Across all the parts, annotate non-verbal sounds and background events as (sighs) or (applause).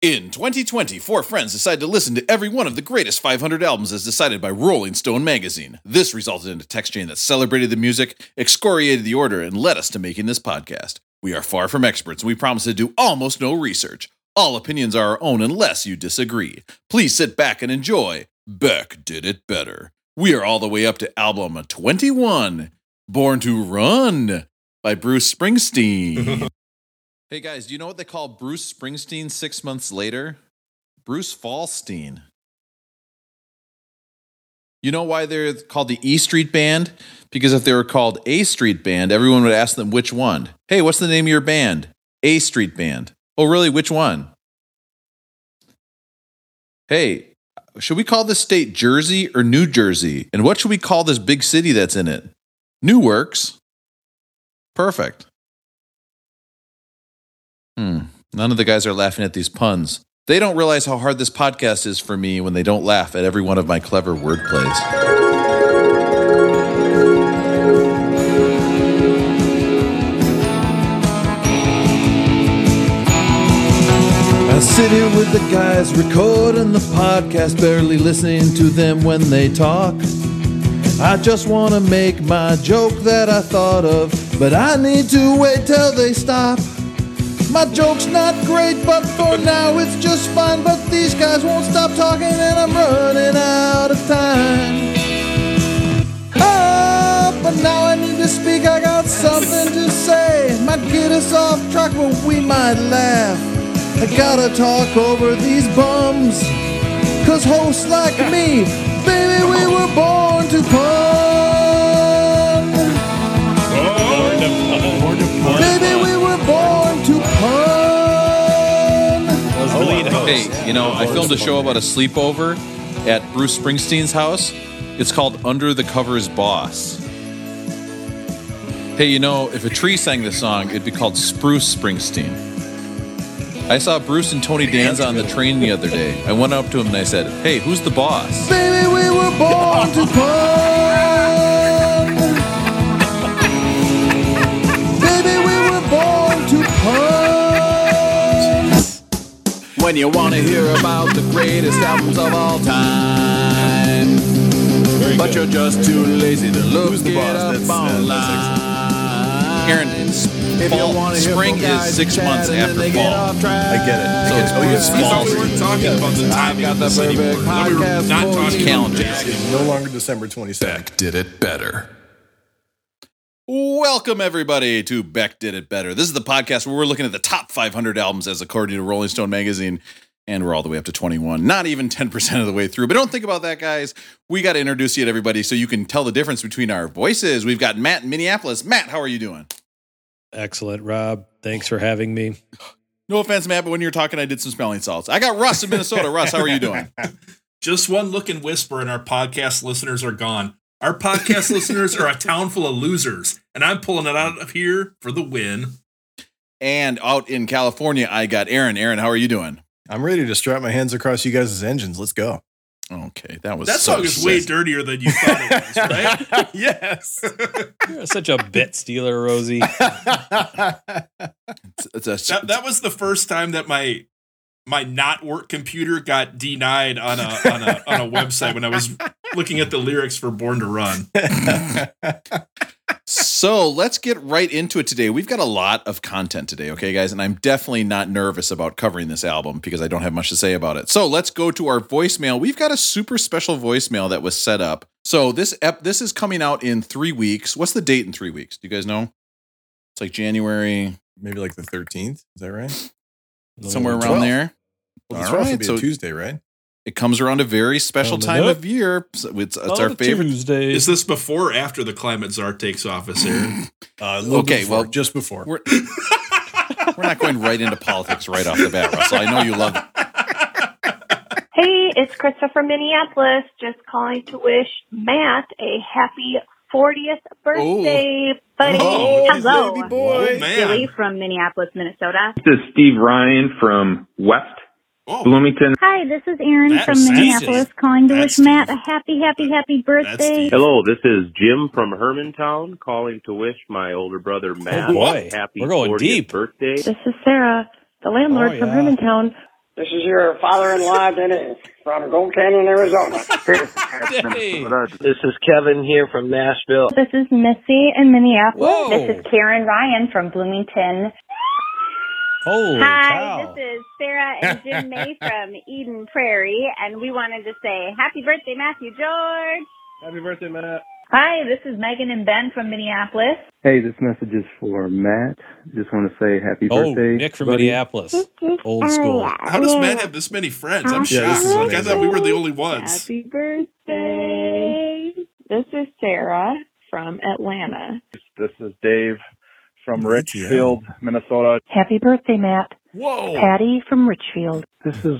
In 2020, four friends decided to listen to every one of the greatest 500 albums as decided by Rolling Stone magazine. This resulted in a text chain that celebrated the music, excoriated the order, and led us to making this podcast. We are far from experts, and we promise to do almost no research. All opinions are our own unless you disagree. Please sit back and enjoy. Beck did it better. We are all the way up to album 21, Born to Run by Bruce Springsteen. (laughs) hey guys, do you know what they call Bruce Springsteen six months later? Bruce Fallstein. You know why they're called the E Street Band? Because if they were called A Street Band, everyone would ask them which one. Hey, what's the name of your band? A Street Band. Oh, really? Which one? Hey, should we call this state Jersey or New Jersey? And what should we call this big city that's in it? New Works. Perfect. Hmm. None of the guys are laughing at these puns. They don't realize how hard this podcast is for me when they don't laugh at every one of my clever wordplays. I sit here with the guys recording the podcast, barely listening to them when they talk. I just want to make my joke that I thought of, but I need to wait till they stop. My joke's not great, but for now it's just fine. But these guys won't stop talking, and I'm running out of time. Oh, but now I need to speak. I got something to say. Might get us off track, but we might laugh. I gotta talk over these bums. Cause hosts like me, baby, we were born to pun. Baby, we were born Hey, you know, I filmed a show about a sleepover at Bruce Springsteen's house. It's called Under the Covers Boss. Hey, you know, if a tree sang this song, it'd be called Spruce Springsteen. I saw Bruce and Tony Danza on the train the other day. I went up to him and I said, Hey, who's the boss? Baby, we were born to pun. Baby, we were born to pun. When you want to hear about the greatest albums of all time, but you're just too lazy to look Who's the it boss? up That's- that- that's online. Aaron, it's If you fall. want to hear Spring is six months after fall. I get it. So it's Oh, yeah, Bruce it's We Fall. we weren't talking about the timing of the this anymore. perfect We were podcast not for talking. Calendar. about No longer December 22nd. Beck did it better. Welcome, everybody, to Beck Did It Better. This is the podcast where we're looking at the top 500 albums as according to Rolling Stone magazine, and we're all the way up to 21. Not even 10% of the way through. But don't think about that, guys. We got to introduce you to everybody so you can tell the difference between our voices. We've got Matt in Minneapolis. Matt, how are you doing? Excellent, Rob. Thanks for having me. No offense, Matt, but when you were talking, I did some smelling salts. I got Russ in Minnesota. Russ, how are you doing? (laughs) Just one look and whisper, and our podcast listeners are gone. Our podcast (laughs) listeners are a town full of losers, and I'm pulling it out of here for the win. And out in California, I got Aaron. Aaron, how are you doing? I'm ready to strap my hands across you guys' engines. Let's go. Okay, that was That so song is way dirtier than you thought it was, right? (laughs) yes. (laughs) You're such a bit stealer, Rosie. It's a, that, that was the first time that my my not work computer got denied on a on a on a (laughs) website when I was looking at the lyrics for Born to Run. So let's get right into it today. We've got a lot of content today, okay, guys? And I'm definitely not nervous about covering this album because I don't have much to say about it. So let's go to our voicemail. We've got a super special voicemail that was set up. So this ep- this is coming out in three weeks. What's the date in three weeks? Do you guys know? It's like January, Maybe like the 13th. Is that right? somewhere around 12. there. Well, the All 12th right, would be so- a Tuesday, right? It comes around a very special Coming time up. of year. So It's, it's our favorite. Tuesday. Is this before or after the climate czar takes office here? (laughs) Uh, Okay, before, well, just before. We're, we're not going right into politics right off the bat, Russell. I know you love it. Hey, it's Krista from Minneapolis. Just calling to wish Matt a happy 40th birthday, buddy. Oh, Hello. baby boy. Oh, man. Billy from Minneapolis, Minnesota. This is Steve Ryan from West Oh, Bloomington. Hi, this is Erin That's from Steve. Minneapolis calling to That's wish Matt a happy, happy, happy birthday. Hello, this is Jim from Hermantown calling to wish my older brother oh, Matt boy. a happy We're going 40th deep. birthday. This is Sarah, the landlord Oh, from yeah. Hermantown, This is your father-in-law, Dennis, from Gold Canyon, Arizona. (laughs) This is Kevin here from Nashville. This is Missy in Minneapolis. Whoa. This is Karen Ryan from Bloomington. Holy Hi, cow. this is Sarah and (laughs) Jim May from Eden Prairie, and we wanted to say happy birthday, Matthew George. Happy birthday, Matt. Hi, this is Megan and Ben from Minneapolis. Hey, this message is for Matt. Just want to say happy Oh, birthday. Nick from buddy. Minneapolis. Old school. How does Matt have this many friends? I'm Yeah, shocked. Like I thought we were the only ones. Happy birthday. This is Sarah from Atlanta. This is Dave from Richfield, Minnesota. Happy birthday, Matt. Whoa. Patty from Richfield. This is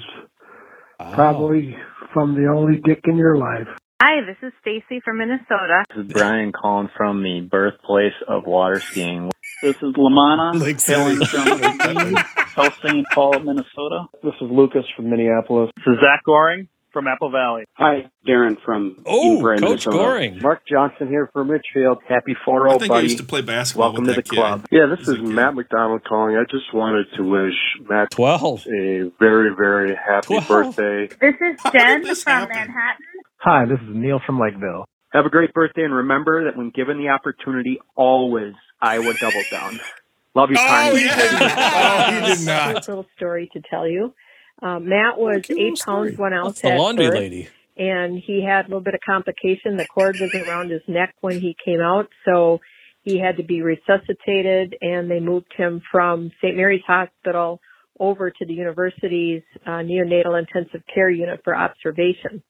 Wow. probably from the only dick in your life. Hi, this is Stacy from Minnesota. This is Brian calling from the birthplace of water skiing. This is Lamana (laughs) Lake hailing from South St. Paul, Minnesota. This is Lucas from Minneapolis. This is Zach Goring from Apple Valley. Hi, Darren from Oh, Eden Prairie, Coach Minnesota. Uh, Goring. Mark Johnson here from Richfield. Happy oh I 4-0, think I buddy. used to play basketball Welcome with to that the kid. club. Yeah, this is. Matt McDonald calling. I just wanted to wish Matt 12. a very, very happy Twelve. birthday. This is Jen this from happen? Manhattan. Hi, this is Neil from Lakeville. Have a great birthday, and remember that when given the opportunity, always Iowa double down. Love you, Oh, kindly. yeah. (laughs) Oh, he did not. Quick little story to tell you. Uh, Matt was cute little eight pounds one ounce That's the at laundry birth, lady. and he had a little bit of complication. The cord was around his neck when he came out, so he had to be resuscitated, and they moved him from St. Mary's Hospital over to the university's uh, neonatal intensive care unit for observation.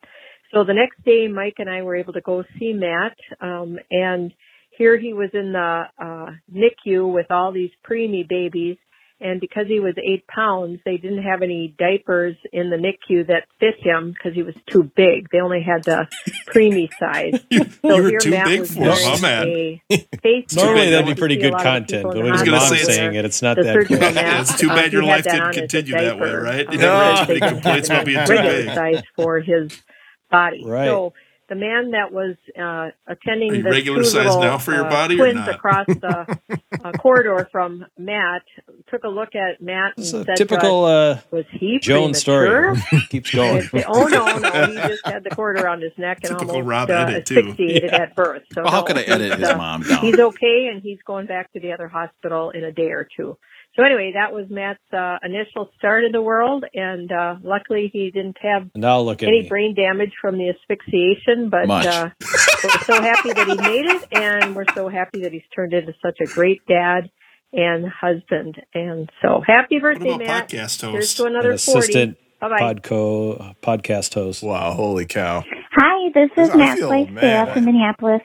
So the next day, Mike and I were able to go see Matt, um, and here he was in the uh, NICU with all these preemie babies. And because he was eight pounds, they didn't have any diapers in the NICU that fit him because he was too big. They only had the preemie size. (laughs) You, So you were too Matt big was for him, wearing huh, (laughs) man? Normally that'd be pretty good content, but in when the his gonna mom's say saying it, it's not that good. mask. it's too bad um, he your life didn't on as a continue that way, right? You (laughs) never had because any complaints about being a too big. size for his body. Right. So the man that was uh, attending Are you the regular two size little, now for your uh, body or twins not? across the (laughs) uh, corridor from Matt took a look at Matt and said, typical to us, uh, "Was he Joan premature?" (laughs) story. Keeps going. I'd say, oh no, no, he just had the cord around his neck and Typical almost Rob uh, edit, too. asphyxiated Yeah. at birth. So Well, how no, could I edit his uh, mom down? He's okay, and he's going back to the other hospital in a day or two. So anyway, that was Matt's uh, initial start in the world, and uh, luckily he didn't have Now look at any me. brain damage from the asphyxiation. But uh, we're so happy that he made it, and we're so happy that he's turned into such a great dad and husband. And so happy What birthday, about Matt! podcast Here's to another forty. assistant Bye bye. podco, podcast host. Wow, holy cow. Hi, this is Matt Matt's feel wife, mad. Sarah from Minneapolis.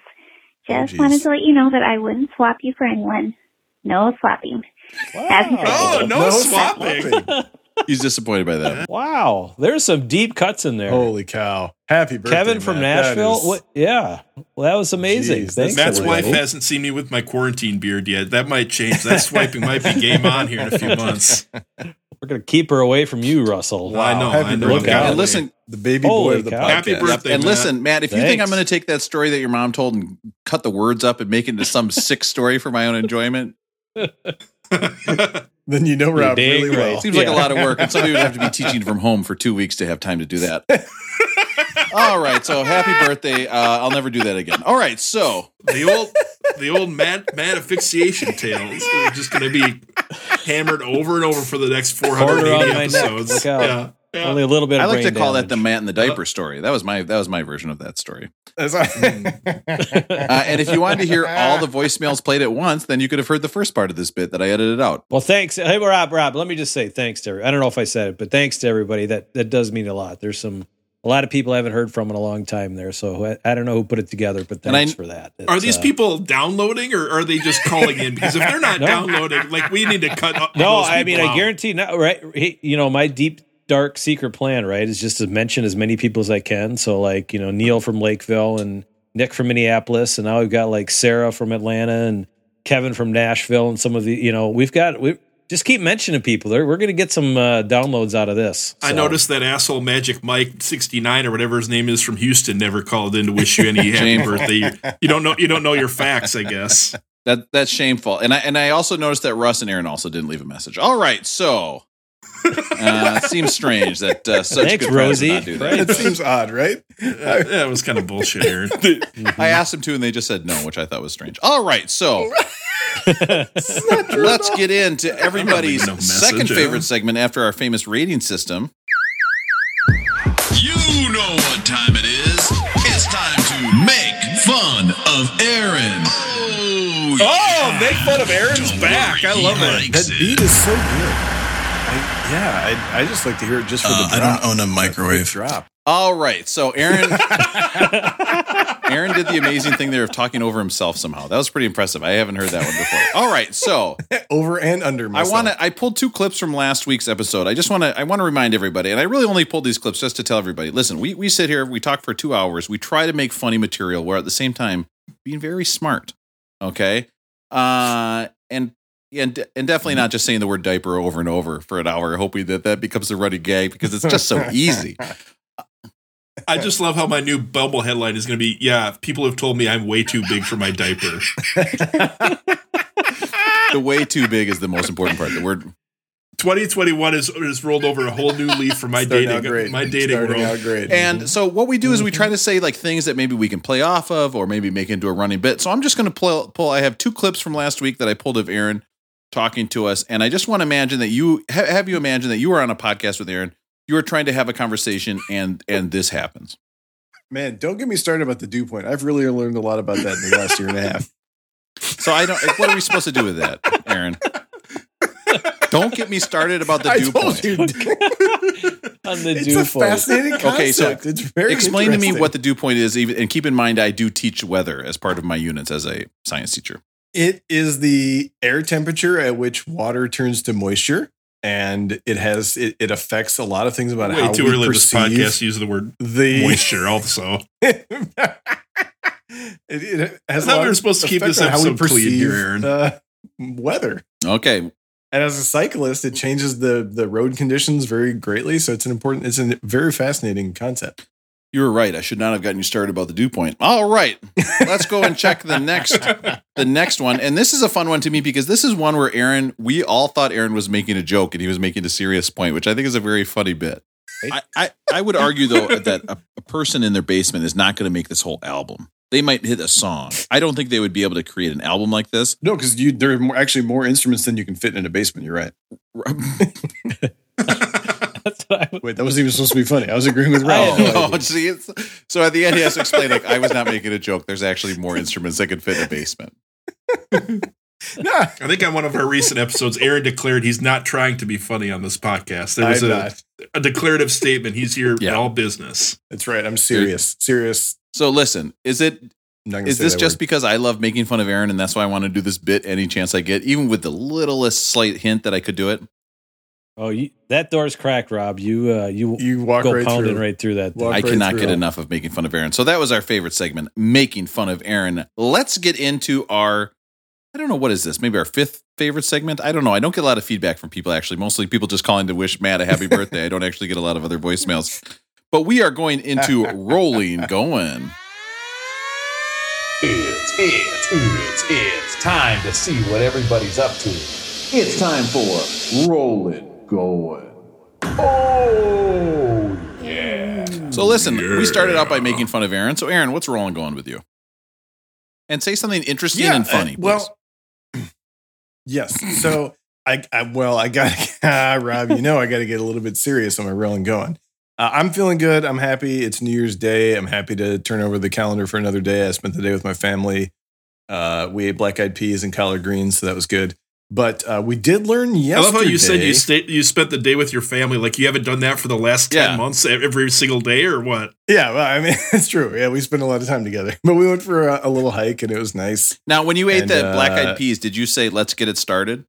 Oh, Just geez. wanted to let you know that I wouldn't swap you for anyone. No swapping. Happy birthday. Oh, no, No swapping. swapping. He's disappointed by that. Wow, there's some deep cuts in there. Holy cow. Happy birthday. Kevin from Matt. Nashville. is- What? Yeah. Well, that was amazing. Jeez, Thanks, Matt's everybody. wife hasn't seen me with my quarantine beard yet. That might change. That swiping might be game on here in a few (laughs) months. We're gonna keep her away from you, Russell. Well, I know. Happy I know. birthday. I'm And And listen, the baby Holy boy of the cow. podcast. Happy birthday, and Matt. listen, Matt, if you think I'm going to take that story that your mom told and cut the words up and make it into some sick story for my own enjoyment, (laughs) Then you know You're Rob dang really right. well. seems like a lot of work, and (laughs) somebody would have to be teaching from home for two weeks to have time to do that. (laughs) All right, so happy birthday! Uh, I'll never do that again. All right, so the old the old mad mad asphyxiation tales are just going to be hammered over and over for the next 480 episodes. Yeah. Yeah. Only a little bit. I Of like to brain call that the damage. Matt in the diaper story. That was my that was my version of that story. Uh, (laughs) and if you wanted to hear all the (laughs) voicemails played at once, then you could have heard the first part of this bit that I edited out. Well, thanks. Hey, Rob, Rob, let me just say thanks to. I don't know if I said it, but thanks to everybody. That that does mean a lot. There's some a lot of people I haven't heard from in a long time there, so I, I don't know who put it together, but And I- thanks for that. Are these uh, people downloading or are they just calling in? Because if they're not (laughs) No. downloading, like we need to cut. up No, I mean, people I guarantee not right. he- You know, my deep dark secret plan, right, is just to mention as many people as I can. So, like, you know, Neil from Lakeville and Nick from Minneapolis, and now we've got like Sarah from Atlanta and Kevin from Nashville, and some of the, you know, we've got we just keep mentioning people. There, we're going to get some uh, downloads out of this. I noticed that asshole Magic Mike sixty nine or whatever his name is from Houston never called in to wish you any (laughs) happy Shameful. birthday. You, you don't know you don't know your facts, I guess. That that's shameful. And I and I also noticed that Russ and Aaron also didn't leave a message. All right, so Uh, it seems strange that uh, such Thanks, good friends would Rosie. not do that. It seems odd, right? yeah, it was kind of bullshit, Aaron. (laughs) I asked them to, and they just said no, which I thought was strange. All right, so (laughs) let's get into everybody's no second Aaron. favorite segment after our famous rating system. You know what time it is. It's time to make fun of Aaron. Oh, Oh, make fun of Aaron's back. I love He it. likes That beat is so good. I, yeah, I, I just like to hear it just for Uh, the I don't own a microwave. drop. All right, so Aaron, (laughs) Aaron did the amazing thing there of talking over himself somehow. That was pretty impressive. I haven't heard that one before. All right, so (laughs) Over and under I want to. I pulled two clips from last week's episode. I just want to. I want to remind everybody, and I really only pulled these clips just to tell everybody. Listen, we we sit here, we talk for two hours, we try to make funny material, where at the same time being very smart. Okay, uh, and and and definitely not just saying the word diaper over and over for an hour, hoping that that becomes a running gag because it's just so easy. (laughs) I just love how my new Bumble headline is going to be Yeah, people have told me I'm way too big for my diaper. the way too big is the most important part. The word 2021 has, has rolled over a whole new leaf for my Starting dating, great. my dating Starting world. great. And so what we do is we try to (laughs) say like things that maybe we can play off of or maybe make into a running bit. So I'm just going to pull pull I have two clips from last week that I pulled of Aaron talking to us and I just want to imagine that you have you imagine that you were on a podcast with Aaron. You were trying to have a conversation and and this happens. Man, don't get me started about the dew point. I've really learned a lot about that in the last year and a half. So I don't what are we supposed to do with that, Aaron? Don't get me started about the I dew told point. you. On the it's dew a point. fascinating concept. Okay, so it's very Explain to me what the dew point is even and keep in mind I do teach weather as part of my units as a science teacher. It is the air temperature at which water turns to moisture, and it has it, it affects a lot of things about Way how too we early in this perceive podcast to use the word the (laughs) moisture also. it, it has I thought we were supposed to keep this on how we episode clean here, perceive, Aaron. uh, weather. Okay, And as a cyclist, it changes the the road conditions very greatly. So it's an important, it's a very fascinating concept. You were right. I should not have gotten you started about the dew point. All right, let's go and check the next (laughs) the next one. And this is a fun one to me because this is one where Aaron. We all thought Aaron was making a joke and he was making a serious point, which I think is a very funny bit. I I, I would argue though (laughs) that a, a person in their basement is not going to make this whole album. They might hit a song. I don't think they would be able to create an album like this. No, because you there are more, actually more instruments than you can fit in a basement. You're right. (laughs) (laughs) Wait, that wasn't even supposed to be funny. I was agreeing with Ralph. Oh, no, see, it's, so at the end he has to explain like I was not making a joke. There's actually more instruments that could fit in a basement. (laughs) I think on one of our recent episodes, Aaron declared he's not trying to be funny on this podcast. There was a, a declarative statement. He's here Yeah. all business. That's right. I'm serious. Serious. So listen, is it I'm not gonna is say this just word. because I love making fun of Aaron and that's why I want to do this bit any chance I get, even with the littlest slight hint that I could do it? Oh, you, that door's cracked, Rob. You uh, you you walk go right pounding through. right through that. Thing. Walk I right cannot get it. enough of making fun of Aaron. So that was our favorite segment, making fun of Aaron. Let's get into our I don't know what is this? Maybe our fifth favorite segment? I don't know. I don't get a lot of feedback from people actually. Mostly people just calling to wish Matt a happy (laughs) birthday. I don't actually get a lot of other voicemails. But we are going into rolling (laughs) going. It's, it's, it's, it's time to see what everybody's up to. It's time for Rollin' Going. Oh, yeah. So listen, we started out by making fun of Aaron. So Aaron, what's rolling going with you? And say something interesting and uh, funny. please. well, (clears throat) yes. So I, I well, I got (laughs) ah, Rob. You know, I got to get a little bit serious on my rolling going. Uh, I'm feeling good. I'm happy. It's New Year's Day. I'm happy to turn over the calendar for another day. I spent the day with my family. Uh, we ate black eyed peas and collard greens, so that was good. But uh, we did learn yesterday. I love how you said you stayed, you spent the day with your family. Like you haven't done that for the last ten Yeah. months, every single day, or what? Yeah, well, I mean, (laughs) it's true. Yeah, we spent a lot of time together. (laughs) But we went for a, a little hike, and it was nice. now, when you ate And, the black uh, eyed peas, did you say let's get it started?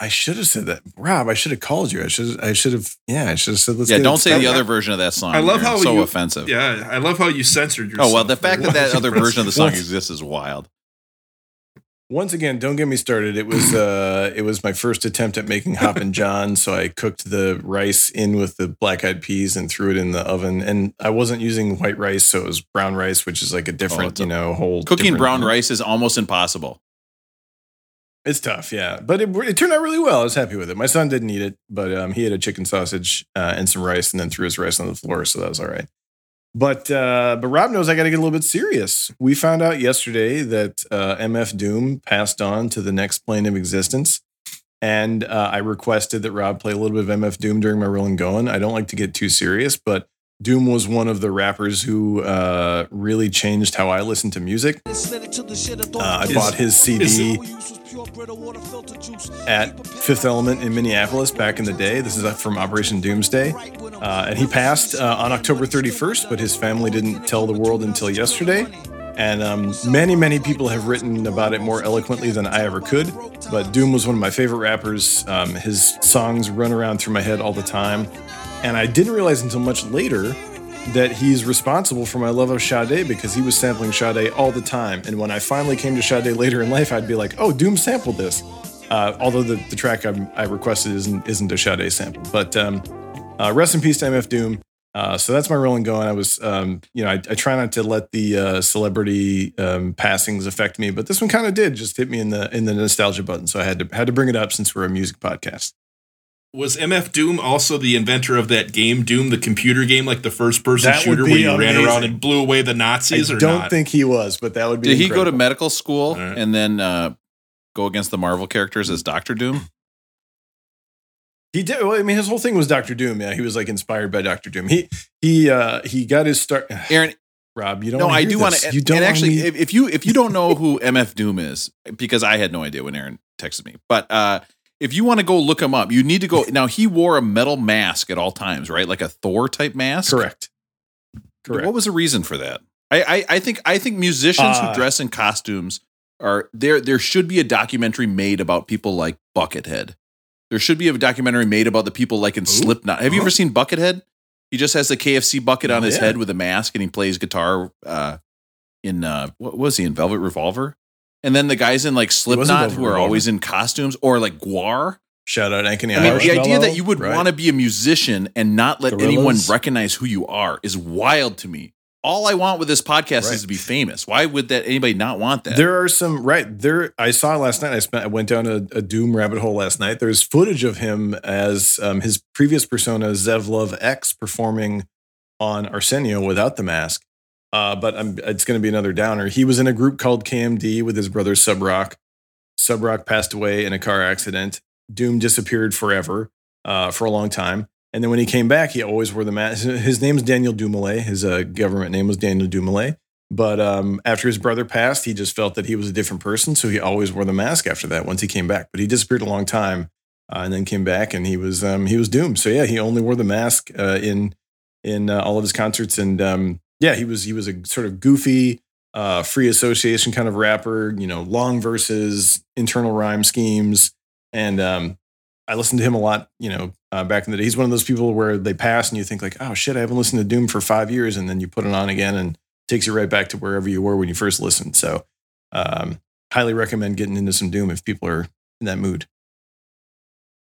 I should have said that, Rob. I should have called you. I should. I should have. Yeah, I should have said. Let's yeah, get don't say the other version of that song. I love Aaron. how It's so you- offensive. Yeah, I love how you censored yourself. Oh well, the fact that that (laughs) other version of the song exists is wild. Once again, don't get me started. It was uh it was my first attempt at making Hoppin' John, so I cooked the rice in with the black eyed peas and threw it in the oven. And I wasn't using white rice, so it was brown rice, which is like a different, it's a- you know, whole Cooking different- brown rice is almost impossible. It's tough, yeah, but it, it turned out really well. I was happy with it. My son didn't eat it, but um, he had a chicken sausage uh, and some rice, and then threw his rice on the floor, so that was all right. But uh, but Rob knows I got to get a little bit serious. We found out yesterday that uh, MF Doom passed on to the next plane of existence, and uh, I requested that Rob play a little bit of MF Doom during my rolling going. I don't like to get too serious, but Doom was one of the rappers who uh, really changed how I listened to music. Uh, I Is- bought his CD at Fifth Element in Minneapolis back in the day. This is from Operation Doomsday. Uh, and he passed uh, on October 31st, but his family didn't tell the world until yesterday. And um, many, many people have written about it more eloquently than I ever could. But Doom was one of my favorite rappers. Um, his songs run around through my head all the time. And I didn't realize until much later that he's responsible for my love of Sade because he was sampling Sade all the time. And when I finally came to Sade later in life, I'd be like, oh, Doom sampled this. Uh, although the, the track I'm, I requested isn't, isn't a Sade sample. But um, uh, rest in peace to MF Doom. Uh, so that's my rolling going. I was, um, you know, I, I try not to let the uh, celebrity um, passings affect me, but this one kind of did just hit me in the in the nostalgia button. So I had to had to bring it up since we're a music podcast. Was MF Doom also the inventor of that game, Doom, the computer game, like the first person That would shooter where you ran around and blew away the Nazis I or don't not? think he was, but that would be. Did he go to medical school and then uh, go against the Marvel characters as Doctor Doom? He did. Well, I mean, his whole thing was Doctor Doom. Yeah, he was like inspired by Doctor Doom. He he uh he got his start. (sighs) Aaron, Rob, you don't. no, I do want to. You don't and actually, be- if, if you if you don't know who MF Doom is, because I had no idea when Aaron texted me, but uh, if you want to go look him up, you need to go. Now he wore a metal mask at all times, right? Like a Thor type mask. correct. Correct. What was the reason for that? I I, I think I think musicians Uh, who dress in costumes are there. There should be a documentary made about people like Buckethead. There should be a documentary made about the people like in Slipknot. Have you ever seen Buckethead? He just has the KFC bucket on his yeah. head with a mask, and he plays guitar. Uh, in uh, what was he in Velvet Revolver? And then the guys in like Slipknot who are always in costumes, or like Gwar. Shout out Ankeny I mean, the idea that you would Right. want to be a musician and not let anyone recognize who you are is wild to me. All I want with this podcast Right. is to be famous. Why would that anybody not want that? There are some right there. I saw last night. I spent. I went down a, a Doom rabbit hole last night. There's footage of him as um, his previous persona Zev Love X performing on Arsenio without the mask. Uh, but I'm, it's going to be another downer. He was in a group called KMD with his brother Subroc. Subroc passed away in a car accident. Doom disappeared forever uh, for a long time. And then when he came back, he always wore the mask. (laughs) His name's Daniel Dumoulin. His uh, government name was Daniel Dumoulin. But um, after his brother passed, he just felt that he was a different person. So he always wore the mask after that once he came back. But he disappeared a long time uh, and then came back and he was um, he was doomed. So yeah, he only wore the mask uh, in in uh, all of his concerts. And um, yeah, he was he was a sort of goofy, uh, free association kind of rapper, you know, long verses, internal rhyme schemes. And um, I listened to him a lot, you know, uh, back in the day. He's one of those people where they pass and you think like, oh shit, I haven't listened to Doom for five years, and then you put it on again and it takes you right back to wherever you were when you first listened. So, um, highly recommend getting into some Doom if people are in that mood.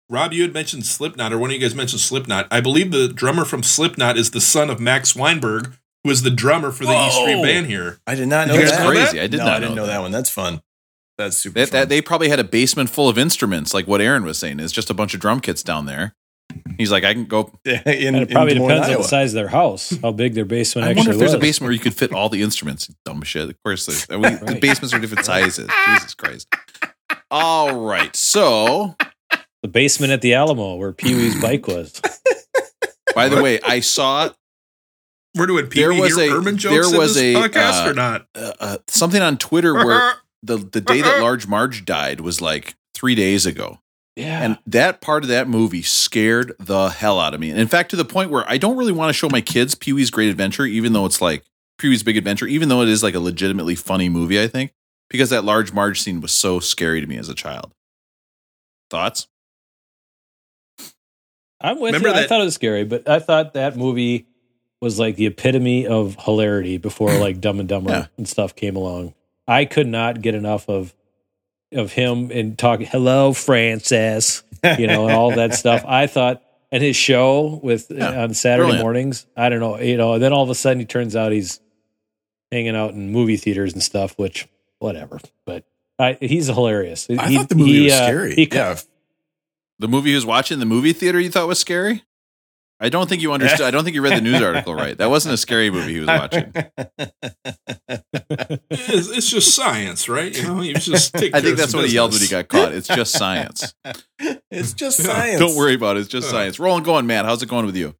Rob, you had mentioned Slipknot, or one of you guys mentioned Slipknot. I believe the drummer from Slipknot is the son of Max Weinberg, who is the drummer for the East Street Band here. I did not know That's that. crazy. I did no, not I didn't know know that. that. one. That's fun. That's super That, fun. that they probably had a basement full of instruments, like what Aaron was saying. It's just a bunch of drum kits down there. He's like, I can go. (laughs) in, And it probably in Des Moines, depends on the size of their house, how big their basement I actually wonder if there's a basement where you could fit all the instruments. Dumb shit. Of course, there's, I mean, the basements are different sizes. (laughs) Jesus Christ. All right. So, the basement at the Alamo where Pee Wee's bike was. by the way, I saw We're doing Pee There Wee was a- Herman jokes there in was this a, podcast uh, or not? uh, uh, something on Twitter where (laughs) the the day that Large Marge died was like three days ago. Yeah. And that part of that movie scared the hell out of me. And in fact, to the point where I don't really want to show my kids Pee Wee's Great Adventure, even though it's like Pee Wee's Big Adventure, even though it is like a legitimately funny movie, I think, because that Large Marge scene was so scary to me as a child. Thoughts? I'm with Remember you. I thought it was scary, but I thought that movie was like the epitome of hilarity before like Dumb and Dumber Yeah. and stuff came along. I could not get enough of of him and talking, "Hello, Francis," you know, and all that (laughs) stuff. I thought, and his show with Yeah, on Saturday brilliant. mornings. I don't know, you know, and then all of a sudden he turns out he's hanging out in movie theaters and stuff, which whatever. But I, he's hilarious. I He- thought the movie he, was uh, scary. he- yeah. The movie he was watching, the movie theater you thought was scary? I don't think you understood. I don't think you read the news article right. That wasn't a scary movie he was watching. It's, it's just science, right? You know, you just take. I think that's some what he yelled when he got caught. It's just science. it's just science. Don't worry about it. It's just science. Rolling going, Matt. How's it going with you?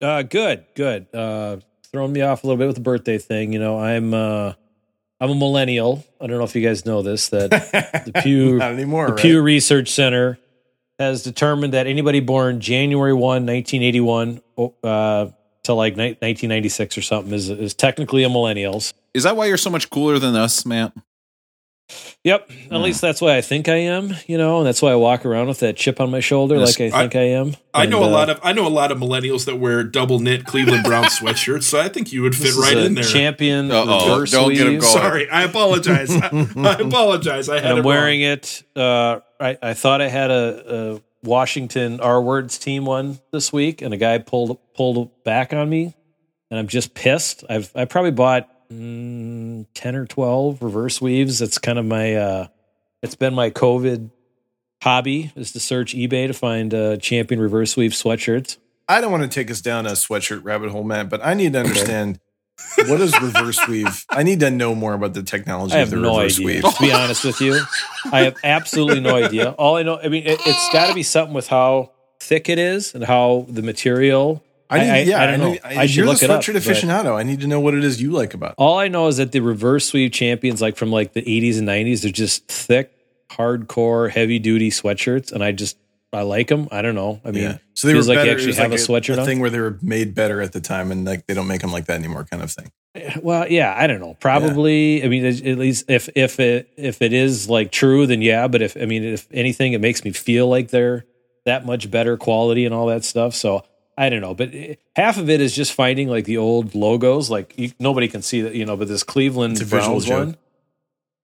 Uh, good, good. Uh, throwing me off a little bit with the birthday thing. You know, I'm uh, I'm a millennial. I don't know if you guys know this that (laughs) the Pew Not anymore, the right? Pew Research Center has determined that anybody born January 1, 1981 uh, to like ni- 1996 or something is is technically a millennials. Is that why you're so much cooler than us, Matt? Yep, at least that's why I think I am. You know, and that's why I walk around with that chip on my shoulder, Yes, like I think I, am. I know a uh, lot of I know a lot of millennials that wear double knit Cleveland Brown (laughs) sweatshirts, so I think you would fit right in there. champion reverse don't get him going. Sorry, I apologize. I, (laughs) I apologize. I had and I'm wearing wrong. it. Uh, I, I thought I had a, a Washington R words team one this week, and a guy pulled pulled back on me, and I'm just pissed. I've I probably bought mm, ten or twelve reverse weaves. It's kind of my uh, it's been my COVID hobby is to search eBay to find uh, champion reverse weave sweatshirts. I don't want to take us down a sweatshirt rabbit hole, Matt, but I need to understand what is reverse weave. I need to know more about the technology I of have the no reverse idea. weave. To be honest with you, I have absolutely no idea. All I know, I mean, it, it's got to be something with how thick it is and how the material. I need, yeah, I, don't know. need- I, should you're look the it up. sweatshirt but aficionado. I need to know what it is you like about. it. All I know is that the reverse weave champions, like from like the 80s and 90s, they're just thick, hardcore, heavy duty sweatshirts, and I just I like them. I don't know. I mean, yeah. So they were like better. actually have like a sweatshirt a, on. thing where they were made better at the time, and like they don't make them like that anymore, kind of thing. Eh, well, yeah, I don't know. Probably. I mean, at least if if it if it is like true, then yeah. But if I mean, if anything, it makes me feel like they're that much better quality and all that stuff. So I don't know. But it- half of it is just finding like the old logos. Like you, nobody can see that, you know. But this Cleveland a Browns one.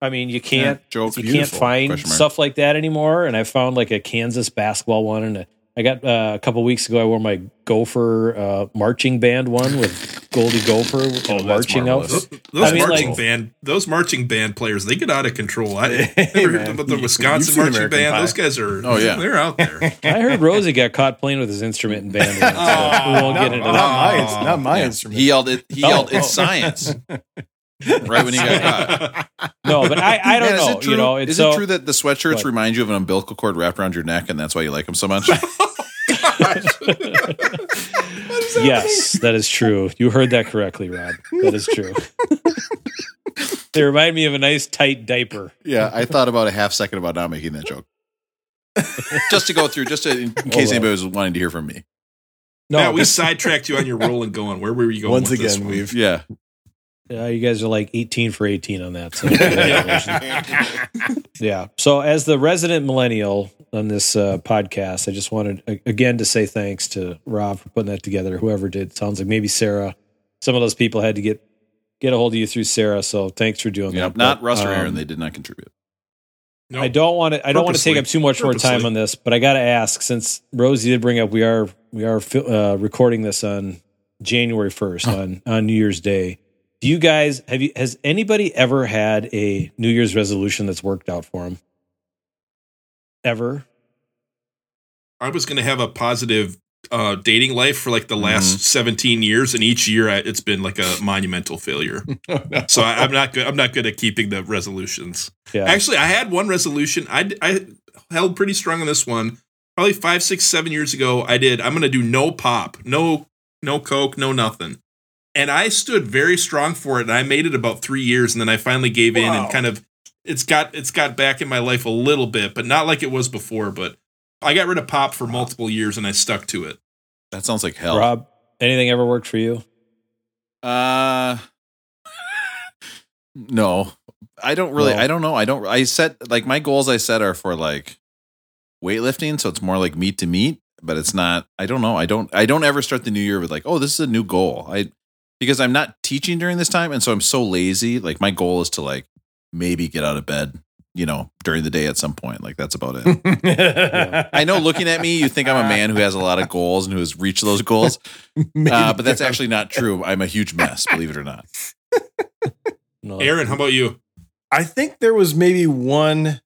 I mean, you can't joke. you beautiful. can't find stuff like that anymore. And I found like a Kansas basketball one, and a, I got uh, a couple weeks ago. I wore my Gopher uh, marching band one with Goldie Gopher with Oh, marching out. Those, those I mean, marching like- band, those marching band players, they get out of control. I (laughs) Hey, never man. heard about the Wisconsin marching American band. Pie. Those guys are, Oh, yeah. they're out there. (laughs) I heard Rosie got caught playing with his instrument in band. once, but (laughs) we won't not, get into not that. my, not my Yeah. instrument. He yelled it. He Oh, yelled, "It's oh. science!" Right when he got caught. No, but I, I don't Man, know. true, You know, it's is so, it true that the sweatshirts What? remind you of an umbilical cord wrapped around your neck, and that's why you like them so much? (laughs) yes, that is true. You heard that correctly, Rob. That is true. (laughs) they remind me of a nice tight diaper. yeah, I thought about a half second about not making that joke. just to go through, just to, in, in case Hold anybody was wanting to hear from me. No, Matt, we sidetracked you on your roll and going. Where were you going Once with this again, one? we've Yeah, Yeah, you guys are like 18 for 18 on that. So (laughs) yeah. So, as the resident millennial on this uh, podcast, I just wanted a- again to say thanks to Rob for putting that together. Whoever did, sounds like maybe Sarah. Some of those people had to get get a hold of you through Sarah. So, thanks for doing yeah. that. Not But, Russ or um, Aaron; they did not contribute. No, I don't want to. I don't want to take up too much more time on this, but I got to ask since Rosie did bring up we are we are uh, recording this on January first on on New Year's Day. Do you guys have you has anybody ever had a New Year's resolution that's worked out for them? Ever? I was going to have a positive uh, dating life for like the last 17 years, and each year I, it's been like a monumental failure. (laughs) so I, I'm not good. I'm not good at keeping the resolutions. Yeah. Actually, I had one resolution. I, I held pretty strong on this one. Probably five, six, seven years ago, I did. I'm going to do no pop, no, no coke, no nothing. And I stood very strong for it. And I made it about three years, and then I finally gave in Wow. and kind of it's got it's got back in my life a little bit, but not like it was before. But I got rid of pop for multiple years, and I stuck to it. That sounds like hell. Rob, anything ever worked for you? Uh, no, I don't really. No. I don't know. I don't. I set like my goals. I set are for like weightlifting, so it's more like meet to meet. But it's not. I don't know. I don't. I don't ever start the new year with like, oh, this is a new goal. I because I'm not teaching during this time, and so I'm so lazy. Like my goal is to like maybe get out of bed, you know, during the day at some point. Like that's about it. (laughs) I know looking at me, you think I'm a man who has a lot of goals and who has reached those goals. (laughs) Uh, but that's actually not true. I'm a huge mess, believe it or not. No. Aaron, how about you? I think there was maybe one.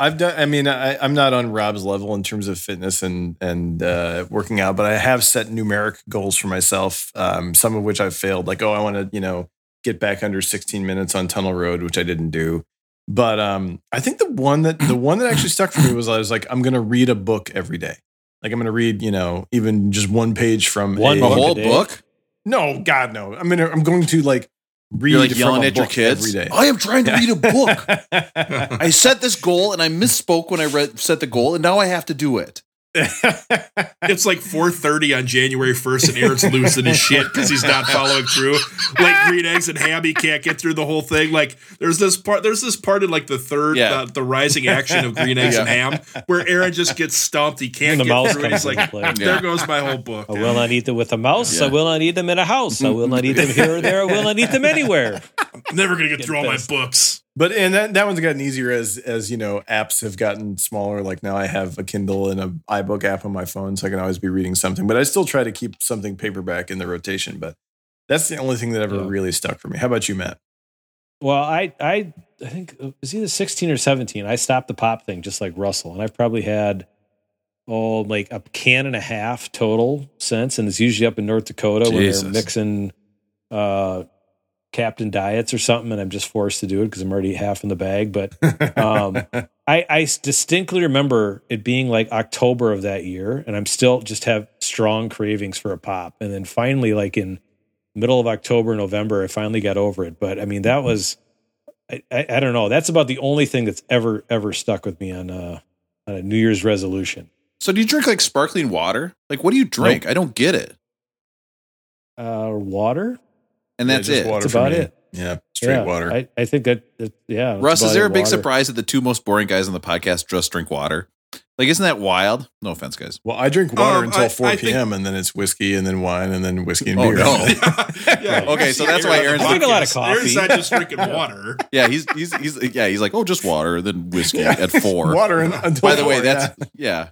I've done. I mean, I, I'm not on Rob's level in terms of fitness and and uh, working out, but I have set numeric goals for myself. Um, some of which I've failed. Like, oh, I want to, you know, get back under 16 minutes on Tunnel Road, which I didn't do. But um, I think the one that the one that actually stuck for me was I was like, I'm going to read a book every day. Like I'm going to read, you know, even just one page from One a, book a whole book? No, God, no. I'm gonna. I'm going to like read. You're like yelling a at your book kids. every day. I am trying to read a book. (laughs) I set this goal and I misspoke when I read set the goal, and now I have to do it. It's like 4:30 on January 1st, and Aaron's losing his shit because he's not following through. Like green eggs and ham, he can't get through the whole thing. Like there's this part, there's this part in like the third, Yeah. uh, the rising action of green eggs and ham, where Aaron just gets stumped. He can't the get mouse through. And he's like, there Yeah. goes my whole book. I will not eat them with a mouse. I will not eat them in a house. I will not eat them here or there. I will not eat them anywhere. I'm (laughs) never gonna get through all my books. But and that, that one's gotten easier as as you know apps have gotten smaller. Like now I have a Kindle and a iBook app on my phone, so I can always be reading something. But I still try to keep something paperback in the rotation. But that's the only thing that ever really stuck for me. How about you, Matt? Well, I I I think it was either 16 or 17. I stopped the pop thing just like Russell, and I've probably had oh like a can and a half total since, and it's usually up in North Dakota Jesus. they're mixing uh Captain Diets or something, and I'm just forced to do it because I'm already half in the bag. But um, (laughs) I, I distinctly remember it being like October of that year, and I'm still just have strong cravings for a pop. And then finally, like in middle of October, November, I finally got over it. But I mean, that was I, I, I don't know. That's about the only thing that's ever ever stuck with me on uh on a New Year's resolution. So do you drink like sparkling water? Like what do you drink? I don't get it. Uh, water, And that's just it. water That's about me. it. Yeah, straight Yeah, water. I, I think that, that yeah. Russ, is there a big water. surprise that the two most boring guys on the podcast just drink water? Like, isn't that wild? No offense, guys. well, I drink water Um, until I- 4 I think- p.m. and then it's whiskey and then wine and then whiskey and Oh, beer. no. (laughs) (laughs) yeah. Okay, so that's why Aaron's I drink a lot of (laughs) coffee. Aaron's not just drinking water. Yeah, he's he's he's yeah, he's like, oh, just water, then whiskey Yeah. at four. water and, until By the way, four, that's yeah.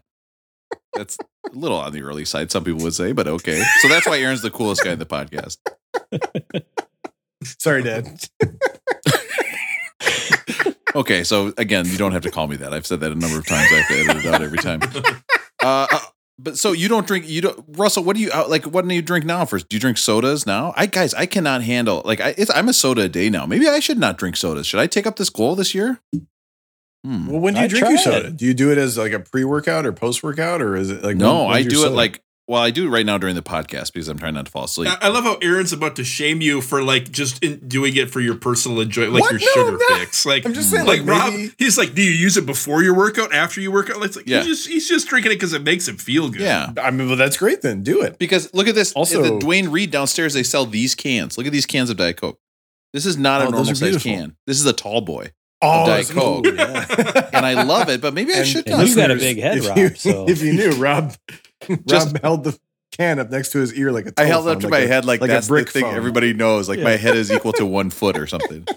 That's a little on the early side, some people would say, but okay. So that's why Aaron's the coolest guy in the podcast. (laughs) sorry, Dad. (laughs) Okay, so again, you don't have to call me that. I've said that a number of times. I have to edit it out every time. Uh, uh, but so you don't drink you don't Russell, what do you uh, like what do you drink now first? Do you drink sodas now? I guys, I cannot handle like I it's, I'm a soda a day now. Maybe I should not drink sodas. Should I take up this goal this year? Hmm. Well, when do you I drink your tried. soda? Do you do it as like a pre-workout or post-workout, or is it like no, when- I when's your do it like well, I do it right now during the podcast because I'm trying not to fall asleep. I I love how Aaron's about to shame you for like just in doing it for your personal enjoyment, like What? your No, sugar I'm fix. Like I'm just saying, like, like, Rob, he's like, do you use it before your workout, after you workout? It's like Yeah. he's just he's just drinking it because it makes him feel good. yeah. I mean, well, that's great. Then do it. Because look at this. Also- Also, the Duane Reade downstairs, they sell these cans. Look at these cans of Diet Coke. This is not Oh, a normal size beautiful. can. This is a tall boy. Oh, Diet so- Coke. yeah. And I love it, but maybe I And- should and you've got a big head, if Rob, You, so- (laughs) if you knew, Rob, (laughs) Just- Rob held the can up next to his ear like a. I held it up to telephone, my a- head like, like that's a brick the thing phone. everybody knows. Like my head is equal to one foot or something. (laughs)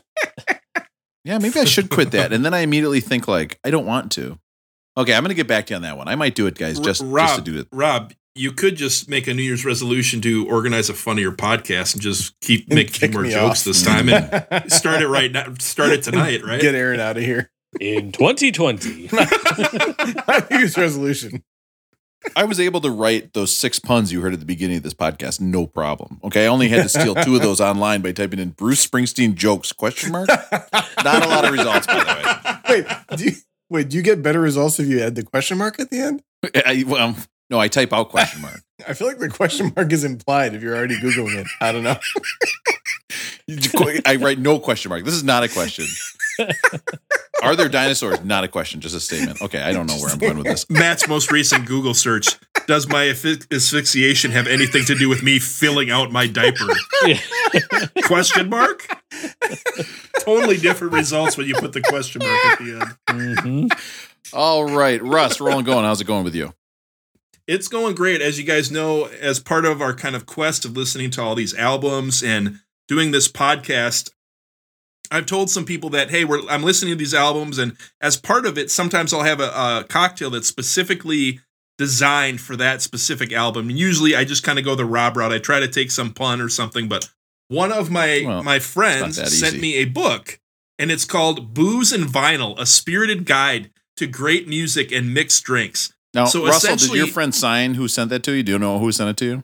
Yeah, maybe I should quit that. And then I immediately think like, I don't want to. Okay, I'm gonna get back to you on that one. I might do it, guys, just, Rob, just to do it. Rob, you could just make a New Year's resolution to organize a funnier podcast and just keep And making more jokes off. this time and (laughs) start it right now. Start it tonight, right? Get Aaron out of here. in 2020. My (laughs) New Year's resolution. I was able to write those six puns you heard at the beginning of this podcast, no problem. Okay, I only had to steal two of those (laughs) online by typing in Bruce Springsteen jokes question mark. Not a lot of results, by the way. Wait, do you, wait, do you get better results if you add the question mark at the end? I, well, no, I type out question mark. (laughs) I feel like the question mark is implied if you're already googling it. I don't know. (laughs) I write no question mark. This is not a question. (laughs) Are there dinosaurs? Not a question, just a statement. Okay, I don't know where I'm going with this. Matt's most recent Google search. Does my asphyxiation have anything to do with me filling out my diaper? question mark? totally different results when you put the question mark at the end. hmm All right, Russ, rolling going. How's it going with you? It's going great. As you guys know, as part of our kind of quest of listening to all these albums and doing this podcast, I've told some people that, hey, we're, I'm listening to these albums. And as part of it, sometimes I'll have a, a cocktail that's specifically designed for that specific album. And usually I just kind of go the Rob route. I try to take some pun or something. But one of my, Well, my friends sent me a book. and it's called Booze and Vinyl: A Spirited Guide to Great Music and Mixed Drinks. Now, so Russell, did your friend sign who sent that to you? Do you know who sent it to you?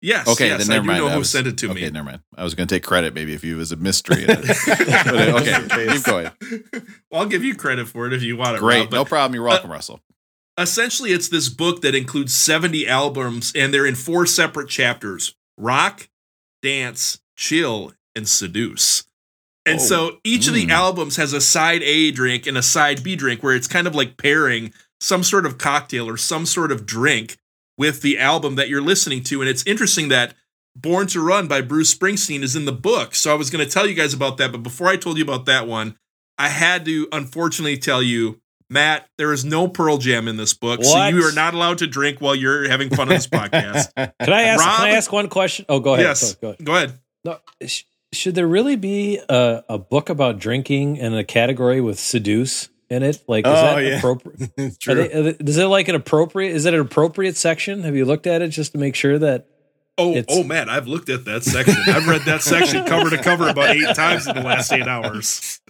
Yes. Okay, yes, then never I do mind. know I who was- sent it to okay, me. never mind. I was going to take credit maybe if you was a mystery. (laughs) But, uh, okay, keep going. (laughs) Well, I'll give you credit for it if you want it. Great, Rob, but no problem. You're welcome, Russell. essentially it's this book that includes 70 albums and they're in four separate chapters rock dance chill and seduce and Oh. so each of the Mm. albums has a side a drink and a side b drink where it's kind of like pairing some sort of cocktail or some sort of drink with the album that you're listening to and it's interesting that born to run by bruce springsteen is in the book so i was going to tell you guys about that but before i told you about that one i had to unfortunately tell you Matt, there is no Pearl Jam in this book, so you are not allowed to drink while you're having fun on this (laughs) podcast. Can I ask? Rob? can I ask one question? Oh, go ahead. Yes, Go, go go ahead. No, sh- should there really be a, a book about drinking and a category with seduce in it? Like, is Oh, that yeah. appropriate? (laughs) It's true. they- is it like an appropriate? Is it an appropriate section? Have you looked at it just to make sure that? Oh, oh It's- oh, Matt, I've looked at that section. I've read that section (laughs) cover to cover about eight times in the last eight hours.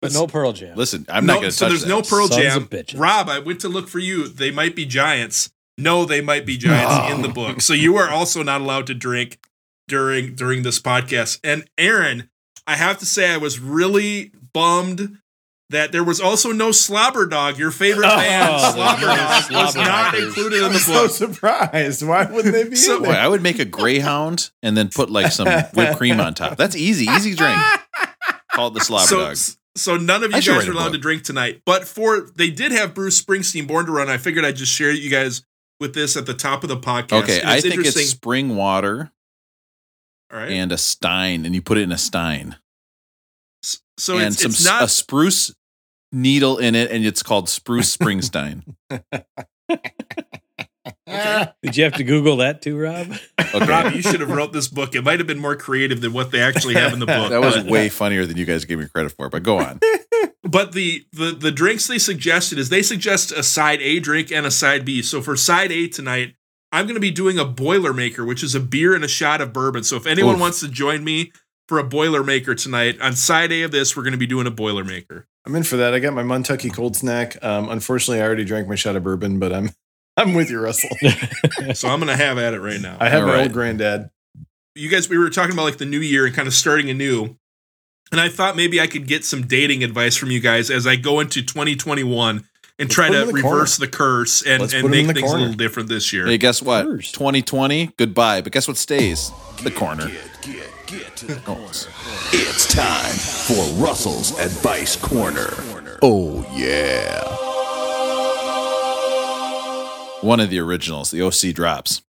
But no Pearl Jam. Listen, I'm no, not going to so there's that. no Pearl Sons Jam. Rob, I went to look for you. They might be giants. No, they might be giants in the (laughs) book. So you are also not allowed to drink during during this podcast. And Aaron, I have to say, I was really bummed that there was also no Slobber Dog, your favorite oh, band, Oh, Slobber the Dog, was not included in I'm the so book. surprised. Why wouldn't they be So- in Boy, there? I would make a Greyhound and then put like some whipped cream on top. That's easy, easy drink. (laughs) Call it the slobber so, dog. So none of you should guys are allowed to drink tonight. But for they did have Bruce Springsteen Born to Run. I figured I'd just share you guys with this at the top of the podcast. Okay, And I it's think interesting. it's spring water All right. and a stein, and you put it in a stein, so and it's, some it's not a spruce needle in it, and it's called spruce Springsteen. (laughs) Did you have to Google that too, Rob? (laughs) Okay, Rob, you should have wrote this book. It might have been more creative than what they actually have in the book. (laughs) that was but, way funnier than you guys gave me credit for. But go on. but the, the the drinks they suggested is they suggest a side A drink and a side B. So for side A tonight, I'm going to be doing a Boilermaker, which is a beer and a shot of bourbon. So if anyone Oof. wants to join me for a Boilermaker tonight, on side A of this, we're going to be doing a Boilermaker. I'm in for that. I got my Montucky cold snack. Um, unfortunately, I already drank my shot of bourbon, but I'm (laughs) I'm with you, Russell. (laughs) so I'm going to have at it right now. I have All my right. old granddad. you guys we were talking about like the new year and kind of starting anew and i thought maybe i could get some dating advice from you guys as i go into 2021 and Let's try to the reverse the curse and, Let's and put him in make the things a little different this year Hey, guess what? First. 2020, goodbye. But guess what stays? The corner. Oh, Oh. It's time for Russell's Advice Corner. Oh yeah. One of the originals, the OC drops.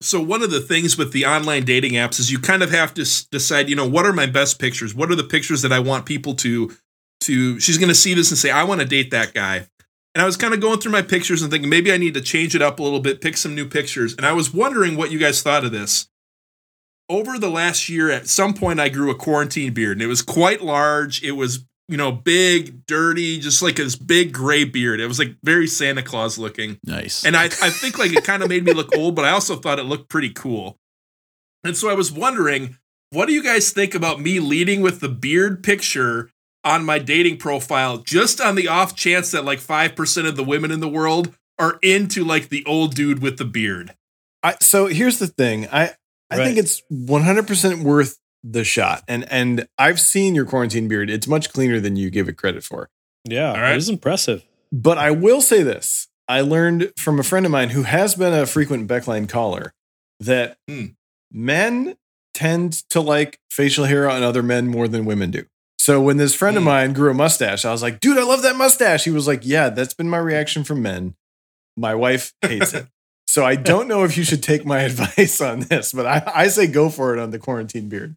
so one of the things with the online dating apps is you kind of have to s- decide you know what are my best pictures what are the pictures that i want people to to she's going to see this and say i want to date that guy and i was kind of going through my pictures and thinking maybe i need to change it up a little bit pick some new pictures and i was wondering what you guys thought of this over the last year at some point i grew a quarantine beard and it was quite large it was you know big dirty just like this big gray beard it was like very santa claus looking Nice. and I, I think like it kind of made me look old, but I also thought it looked pretty cool. And so I was wondering, what do you guys think about me leading with the beard picture on my dating profile, just on the off chance that like 5% of the women in the world are into like the old dude with the beard? I, so here's the thing. I I Right. think it's 100% worth the shot. And and I've seen your quarantine beard. It's much cleaner than you give it credit for. Yeah, right. it was impressive. But I will say this. I learned from a friend of mine who has been a frequent Beckline caller that Hmm. men tend to like facial hair on other men more than women do. So when this friend of Hmm. mine grew a mustache, I was like, dude, I love that mustache. He was like, yeah, that's been my reaction from men. My wife hates it. (laughs) So I don't know if you should take my (laughs) advice on this, but I, I say go for it on the quarantine beard.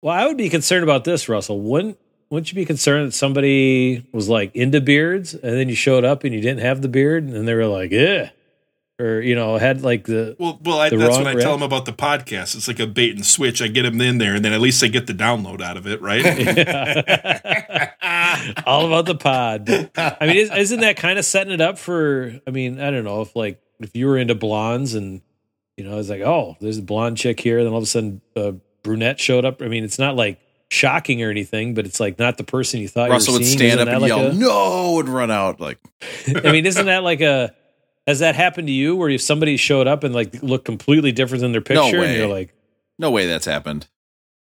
Well, I would be concerned about this, Russell. Wouldn't wouldn't you be concerned that somebody was like into beards and then you showed up and you didn't have the beard and then they were like, yeah, or you know had like the Well, well, I, The that's wrong what I tell them about the podcast. It's like a bait and switch. I get them in there, and then at least they get the download out of it, right? (laughs) (laughs) all about the pod. I mean, isn't that kind of setting it up for? I mean, I don't know if like if you were into blondes and you know, it's like, oh, there's a blonde chick here, then all of a sudden a brunette showed up. I mean, it's not like shocking or anything, but it's like not the person you thought Russell you would were seeing. stand Isn't up and like yell, a- "No!" and run out. Like, (laughs) I mean, isn't that like a? Has that happened to you where if somebody showed up and like looked completely different than their no picture, way. and you're like, no way that's happened.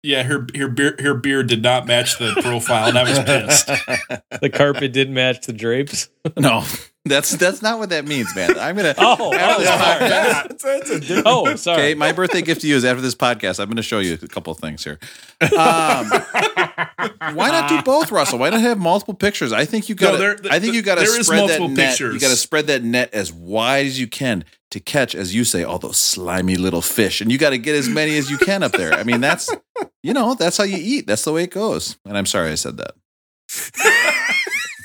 Yeah, her her beard her beard did not match the profile, and I was pissed. (laughs) the carpet didn't match the drapes? No, that's that's not what that means, man. I'm gonna. Oh, after this oh, podcast, That's, that's a different. oh, sorry. Okay, my birthday gift to you is after this podcast. I'm going to show you a couple of things here. Um, why not do both, Russell? Why not have multiple pictures? I think you got. No, there- I think you got to spread that net. pictures. You got to spread that net as wide as you can to catch, as you say, all those slimy little fish, and you got to get as many as you can up there. I mean, that's you know, that's how you eat. That's the way it goes. And I'm sorry I said that. (laughs)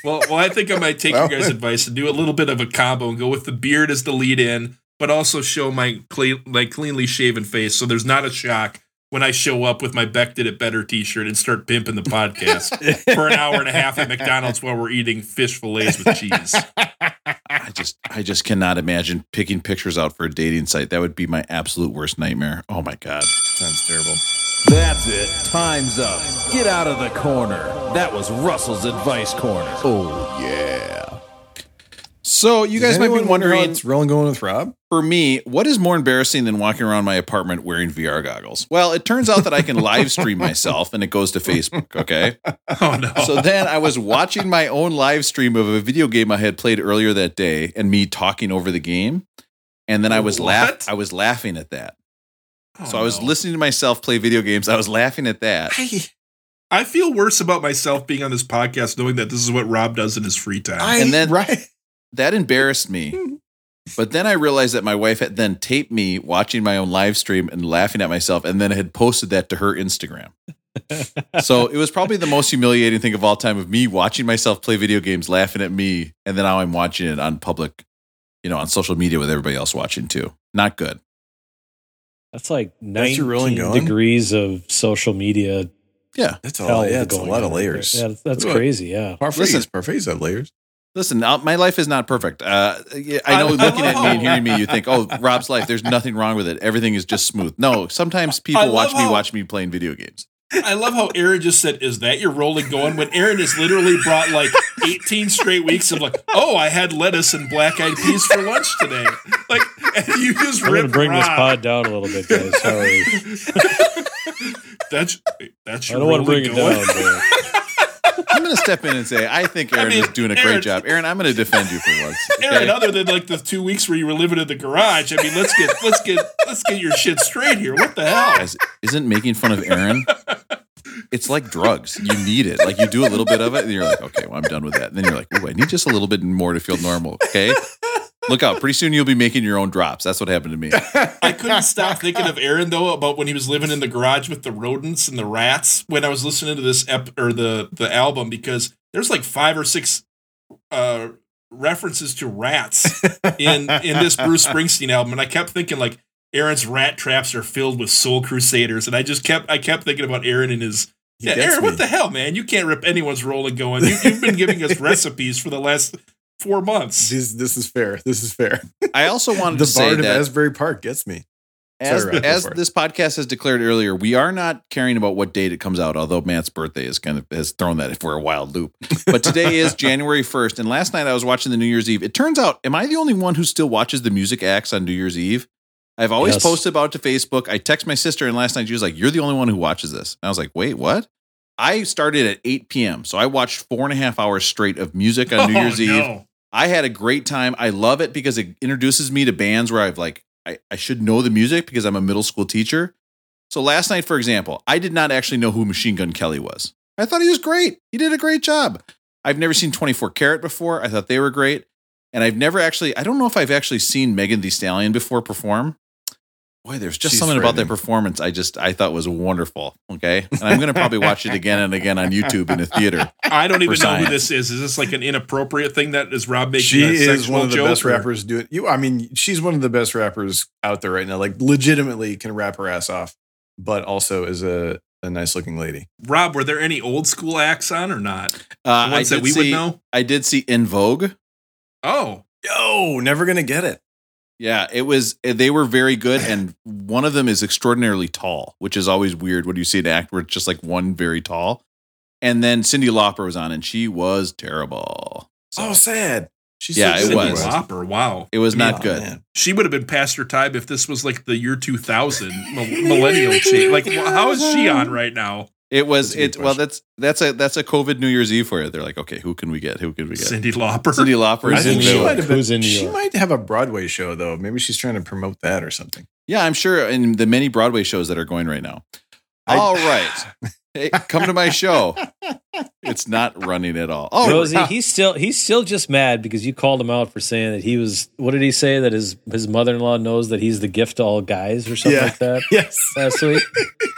Well, well, I think I might take Well- your guys' advice and do a little bit of a combo and go with the beard as the lead in, but also show my cle- like cleanly shaven face, so there's not a shock when I show up with my Beck Did It Better T-shirt and start pimping the podcast (laughs) for an hour and a half at McDonald's while we're eating fish fillets with cheese. (laughs) I just, I just cannot imagine picking pictures out for a dating site. That would be my absolute worst nightmare. Oh my god. Sounds terrible. That's it. Time's up. Get out of the corner. That was Russell's advice corner. Oh yeah. So you Does guys might be anyone wonder how wondering, it's rolling going with Rob. for me, what is more embarrassing than walking around my apartment wearing VR goggles? Well, it turns out that I can live stream myself and it goes to Facebook. Okay. (laughs) Oh no! So then I was watching my own live stream of a video game I had played earlier that day and me talking over the game. And then I was laugh I was laughing at that. Oh, so I was no. listening to myself play video games. I was laughing at that. I, I feel worse about myself being on this podcast knowing that this is what Rob does in his free time. I, And then- right. That embarrassed me. (laughs) But then I realized that my wife had then taped me watching my own live stream and laughing at myself and then had posted that to her Instagram. so (laughs) it was probably the most humiliating thing of all time of me watching myself play video games, laughing at me, and then now I'm watching it on public, you know, on social media with everybody else watching too. Not good. That's like That's 19 going? degrees of social media. Yeah. That's hell all. Yeah, it's a going lot of layers. Yeah, that's, that's crazy. Yeah. Parfaits, Listen. parfaits have layers. Listen, uh, my life is not perfect. Uh, I know I- I looking at me and hearing me, you think, (laughs) oh, Rob's life, there's nothing wrong with it. Everything is just smooth. No, sometimes people love watch me how- watch me playing video games. I love how Aaron just said, "Is that your rolling going?" When Aaron has literally brought like 18 straight weeks of like, "Oh, I had lettuce and black eyed peas for lunch today." Like, and you just I'm going to rip bring this pod down a little bit, guys. Sorry. (laughs) That's that's I don't want to bring rolling it down, but I'm going to step in and say, I think (laughs) Aaron mean, is doing a Aaron- great job. Aaron, I'm going to defend you for once. (laughs) Aaron, other than like the two weeks where you were living in the garage, I mean, let's get let's get let's get your shit straight here. What the hell? Guys, isn't making fun of Aaron? It's like drugs. You need it. Like you do a little bit of it, and you're like, okay, well, I'm done with that. And then you're like, ooh, I need just a little bit more to feel normal. Okay, look out. Pretty soon you'll be making your own drops. That's what happened to me. I couldn't stop thinking of Aaron though about when he was living in the garage with the rodents and the rats when I was listening to this ep or the the album because there's like five or six uh references to rats in in this Bruce Springsteen album and I kept thinking like Aaron's rat traps are filled with soul crusaders and I just kept I kept thinking about Aaron and his He yeah, Aaron, me. what the hell, man? You can't rip anyone's rolling going. You, you've been giving us (laughs) recipes for the last four months. This, this is fair. This is fair. I also (laughs) wanted the to say Bard of that Asbury Park gets me. as, Sorry, as this podcast has declared earlier, we are not caring about what date it comes out. Although Matt's birthday is kind of has thrown that for a wild loop. But today is (laughs) January first, and last night I was watching the New Year's Eve. It turns out, am I the only one who still watches the music acts on New Year's Eve? I've always Yes. posted about it to Facebook. I text my sister, and last night she was like, "You're the only one who watches this." And I was like, "Wait, what?" I started at 8 p.m., so I watched four and a half hours straight of music on New (laughs) Oh, Year's Eve. I had a great time. I love it because it introduces me to bands where I've like I, I should know the music because I'm a middle school teacher. So last night, for example, I did not actually know who Machine Gun Kelly was. I thought he was great. He did a great job. I've never seen 24 Karat before. I thought they were great. And I've never actually, I don't know if I've actually seen Megan Thee Stallion before perform. Boy, there's just She's something about that performance I just I thought was wonderful. Okay. And I'm gonna probably watch it again and again on YouTube in a theater. I don't even For know who this is. Is this like an inappropriate thing that is Rob making? She a is sexual one of the best or- rappers doing you. I mean, she's one of the best rappers out there right now. Like legitimately can rap her ass off, but also is a, a nice looking lady. Rob, were there any old school acts on or not? Uh, The ones I that did we would see- know? I did see En Vogue. Oh, Yo, never gonna get it. Yeah, it was. Eh, they were very good, and one of them is extraordinarily tall, which is always weird when you see an act where it's just like one very tall. And then Cyndi Lauper was on, and she was terrible. Oh, sad. She's Yeah, so it was. Lauper, wow. It was I mean, not good. man. She would have been past her time if this was like the year 2000 millennial chick. Like, how is she on right now? It was That's a it. Well, that's that's a that's a COVID New Year's Eve for you. They're like, okay, who can we get? Who can we get? Cyndi Lauper. Cyndi Lauper I in think she New New might have been, Who's in New She York? might have a Broadway show though. Maybe she's trying to promote that or something. Yeah, I'm sure in the many Broadway shows that are going right now. I- All right, (laughs) hey, come to my show. (laughs) It's not running at all. Oh, Rosie, he's still he's still just mad because you called him out for saying that he was. What did he say that his his mother in law knows that he's the gift to all guys or something Yeah. like that (laughs) Yes. last week?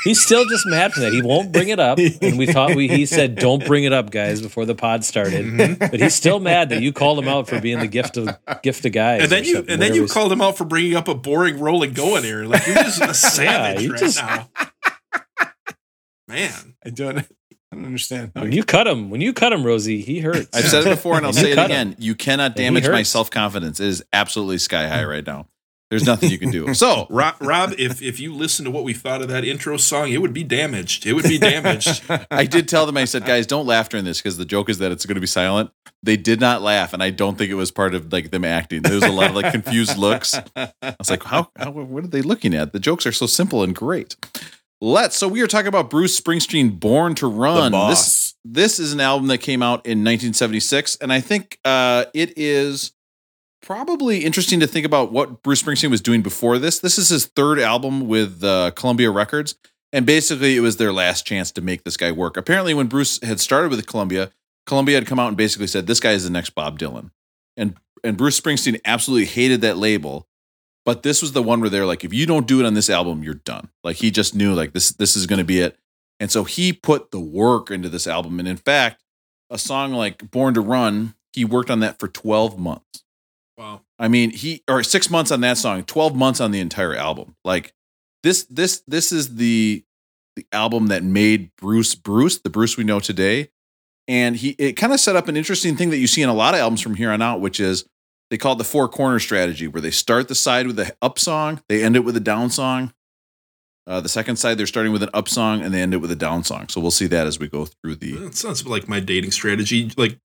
He's still just mad for that. He won't bring it up, and we thought we he said don't bring it up, guys, before the pod started. Mm-hmm. But he's still mad that you called him out for being the gift of gift to guys. And then you and then you called him out for bringing up a boring rolling going here. Like you're just a (laughs) savage you right just- now. Man, I don't. I don't understand. When you cut him, when you cut him, Rosie, he hurts. I've said it before and I'll (laughs) say it again. him. You cannot damage my self confidence. It is absolutely sky high right now. There's nothing you can do. So, (laughs) Rob, Rob, if if you listen to what we thought of that intro song, it would be damaged. It would be damaged. (laughs) I did tell them, I said, guys, don't laugh during this because the joke is that it's going to be silent. They did not laugh, and I don't think it was part of like them acting. There was a lot of like confused looks. I was like, how, how what are they looking at? The jokes are so simple and great. Let's. So we are talking about Bruce Springsteen, Born to Run. This this is an album that came out in 1976, and I think uh, it is probably interesting to think about what Bruce Springsteen was doing before this. This is his third album with uh, Columbia Records, and basically it was their last chance to make this guy work. Apparently, when Bruce had started with Columbia, Columbia had come out and basically said, "This guy is the next Bob Dylan," and and Bruce Springsteen absolutely hated that label. But this was the one where they're like, if you don't do it on this album, you're done. Like he just knew like this this is going to be it. And so he put the work into this album. And in fact, a song like Born to Run, he worked on that for 12 months. wow. I mean, he or 6 months on that song, 12 months on the entire album. Like this this this is the the album that made Bruce Bruce, the Bruce we know today. And he it kind of set up an interesting thing that you see in a lot of albums from here on out, which is they call it the four corner strategy, where they start the side with the up song, they end it with a down song. Uh, the second side, they're starting with an up song and they end it with a down song. So we'll see that as we go through the. That sounds like my dating strategy. Like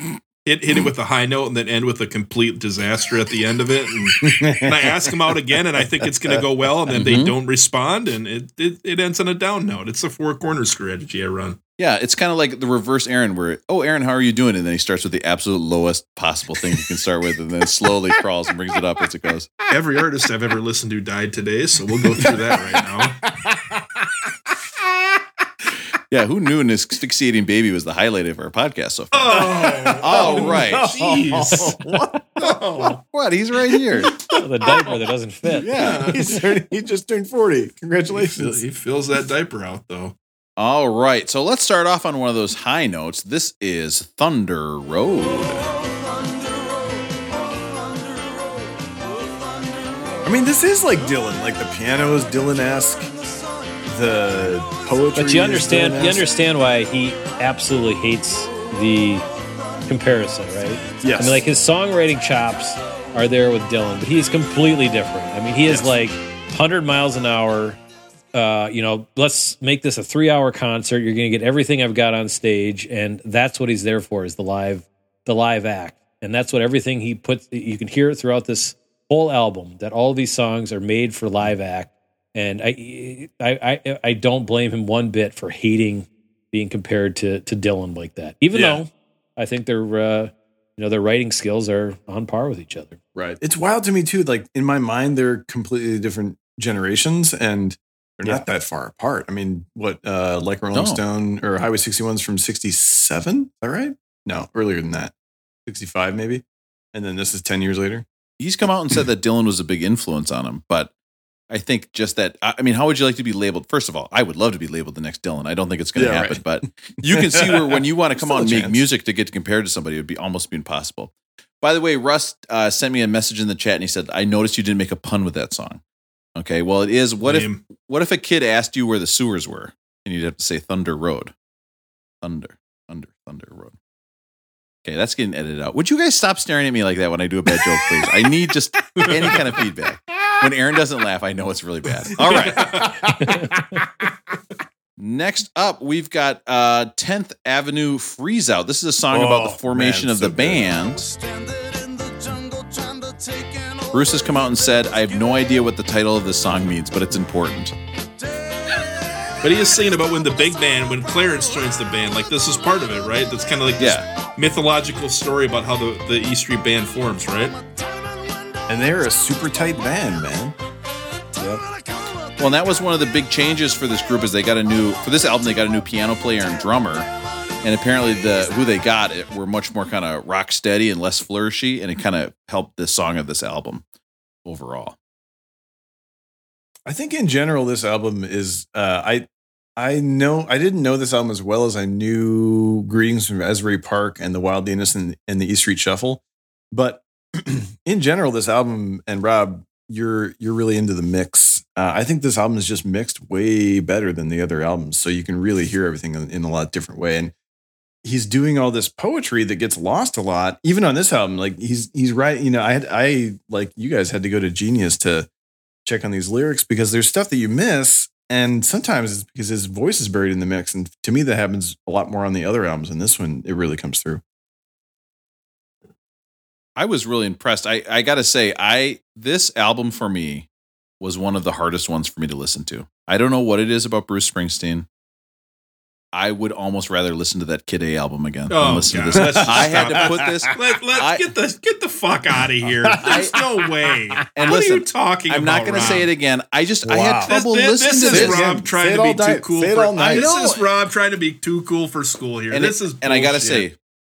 hit hit it (clears throat) with a high note and then end with a complete disaster at the end of it. And, and (laughs) I ask them out again, and I think it's going to go well, and then they Mhm. don't respond, and it, it it ends on a down note. It's a four corner strategy I run. Yeah, it's kind of like the reverse Aaron, where, oh, Aaron, how are you doing? And then he starts with the absolute lowest possible thing you can start with and then slowly (laughs) crawls and brings it up as it goes. Every artist I've ever listened to died today, so we'll go through that right now. (laughs) Yeah, who knew an asphyxiating baby was the highlight of our podcast so far? Oh, All right. Oh, jeez. (laughs) what? (laughs) What? He's right here. the diaper that doesn't fit. Yeah. (laughs) He's turning, he just turned 40. He, fill- Congratulations. he fills that diaper out though. All right. So let's start off on one of those high notes. This is Thunder Road. I mean, this is like Dylan. Like the piano is Dylan esque. The poetry. But you understand you understand why he absolutely hates the comparison, right? Yes. I mean, like his songwriting chops are there with Dylan, but he's completely different. I mean, he is Yes. like 100 miles an hour. Uh, you know, let's make this a three-hour concert. You're going to get everything I've got on stage, and that's what he's there for is the live, the live act, and that's what everything he puts. You can hear it throughout this whole album that all these songs are made for live act, and I, I, I, I don't blame him one bit for hating being compared to to Dylan like that. Even Yeah. though I think their, uh, you know, their writing skills are on par with each other. Right. It's wild to me too. Like in my mind, they're completely different generations and they're not that far apart. I mean, what, uh, like Rolling No. Stone or Highway 61's from 67? Is that right? No, earlier than that. 65 maybe. And then this is 10 years later. He's come out and said (clears throat) that Dylan was a big influence on him, but I think just that. I mean, how would you like to be labeled? First of all, I would love to be labeled the next Dylan. I don't think it's going to Yeah, happen, right. but you can see where when you want to (laughs) come on and make music to get compared to somebody, it would be almost be impossible. By the way, Russ uh, sent me a message in the chat and he said, "I noticed you didn't make a pun with that song." Okay, well, it is. What Lame. if what if a kid asked you where the sewers were and you'd have to say Thunder Road, Thunder, Thunder, Thunder Road. Okay, that's getting edited out. Would you guys stop staring at me like that when I do a bad joke, please? I need just (laughs) any kind of feedback. When Aaron doesn't laugh, I know it's really bad. All right. Next up, we've got uh 10th Avenue Freeze Out. This is a song about Oh, the formation man, of so the good. band. Bruce has come out and said, I have no idea what the title of this song means, but it's important. But he is saying about when the big band, when Clarence joins the band, like this is part of it, right? That's kind of like this mythological story about how the, the E Street Band forms, right? And they're a super tight band, man. Yep. Well, and that was one of the big changes for this group is they got a new for this album they got a new piano player and drummer, and apparently the who they got it were much more kind of rock steady and less flourishy, and it kind of helped the song of this album overall. I think in general, this album is. Uh, I I know I didn't know this album as well as I knew "Greetings from Asbury Park" and "The Wild Venus" and, and the East Street Shuffle, but (clears throat) in general, this album and Rob, you're you're really into the mix. Uh, I think this album is just mixed way better than the other albums, so you can really hear everything in, in a lot different way. And he's doing all this poetry that gets lost a lot, even on this album. Like he's he's right. You know, I had I like you guys had to go to Genius to check on these lyrics because there's stuff that you miss. And sometimes it's because his voice is buried in the mix. And to me, that happens a lot more on the other albums. And this one, it really comes through. I was really impressed. I I got to say, I this album for me was one of the hardest ones for me to listen to. I don't know what it is about Bruce Springsteen. I would almost rather listen to that Kid A album again than Oh, listen God. to Let's this. (laughs) I had to put this. (laughs) Let, let's I- get the get the fuck out of here. (laughs) There's no way. And what listen, are you talking about? I'm about? not going to say it again. I just I had trouble this, listening this to is this. Rob trying to be night. too cool. For, all. This I know is Rob trying to be too cool for school here. and this it- is and I gotta say,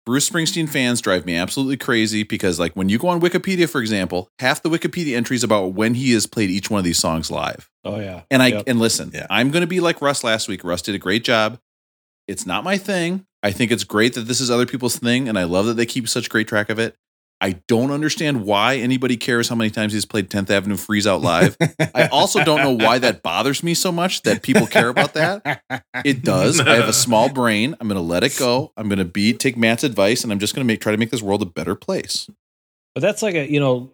Bruce Springsteen fans drive me absolutely crazy because, like, when you go on Wikipedia, for example, half the Wikipedia entries about when he has played each one of these songs live. Oh yeah. And I Yep. and listen, Yeah. I'm going to be like Russ last week. Russ did a great job. It's not my thing. I think it's great that this is other people's thing, and I love that they keep such great track of it. I don't understand why anybody cares how many times he's played 10th Avenue Freeze Out live. I also don't know why that bothers me so much that people care about that. It does. I have a small brain. I'm going to let it go. I'm going to be take Matt's advice, and I'm just going to make try to make this world a better place. But that's like a you know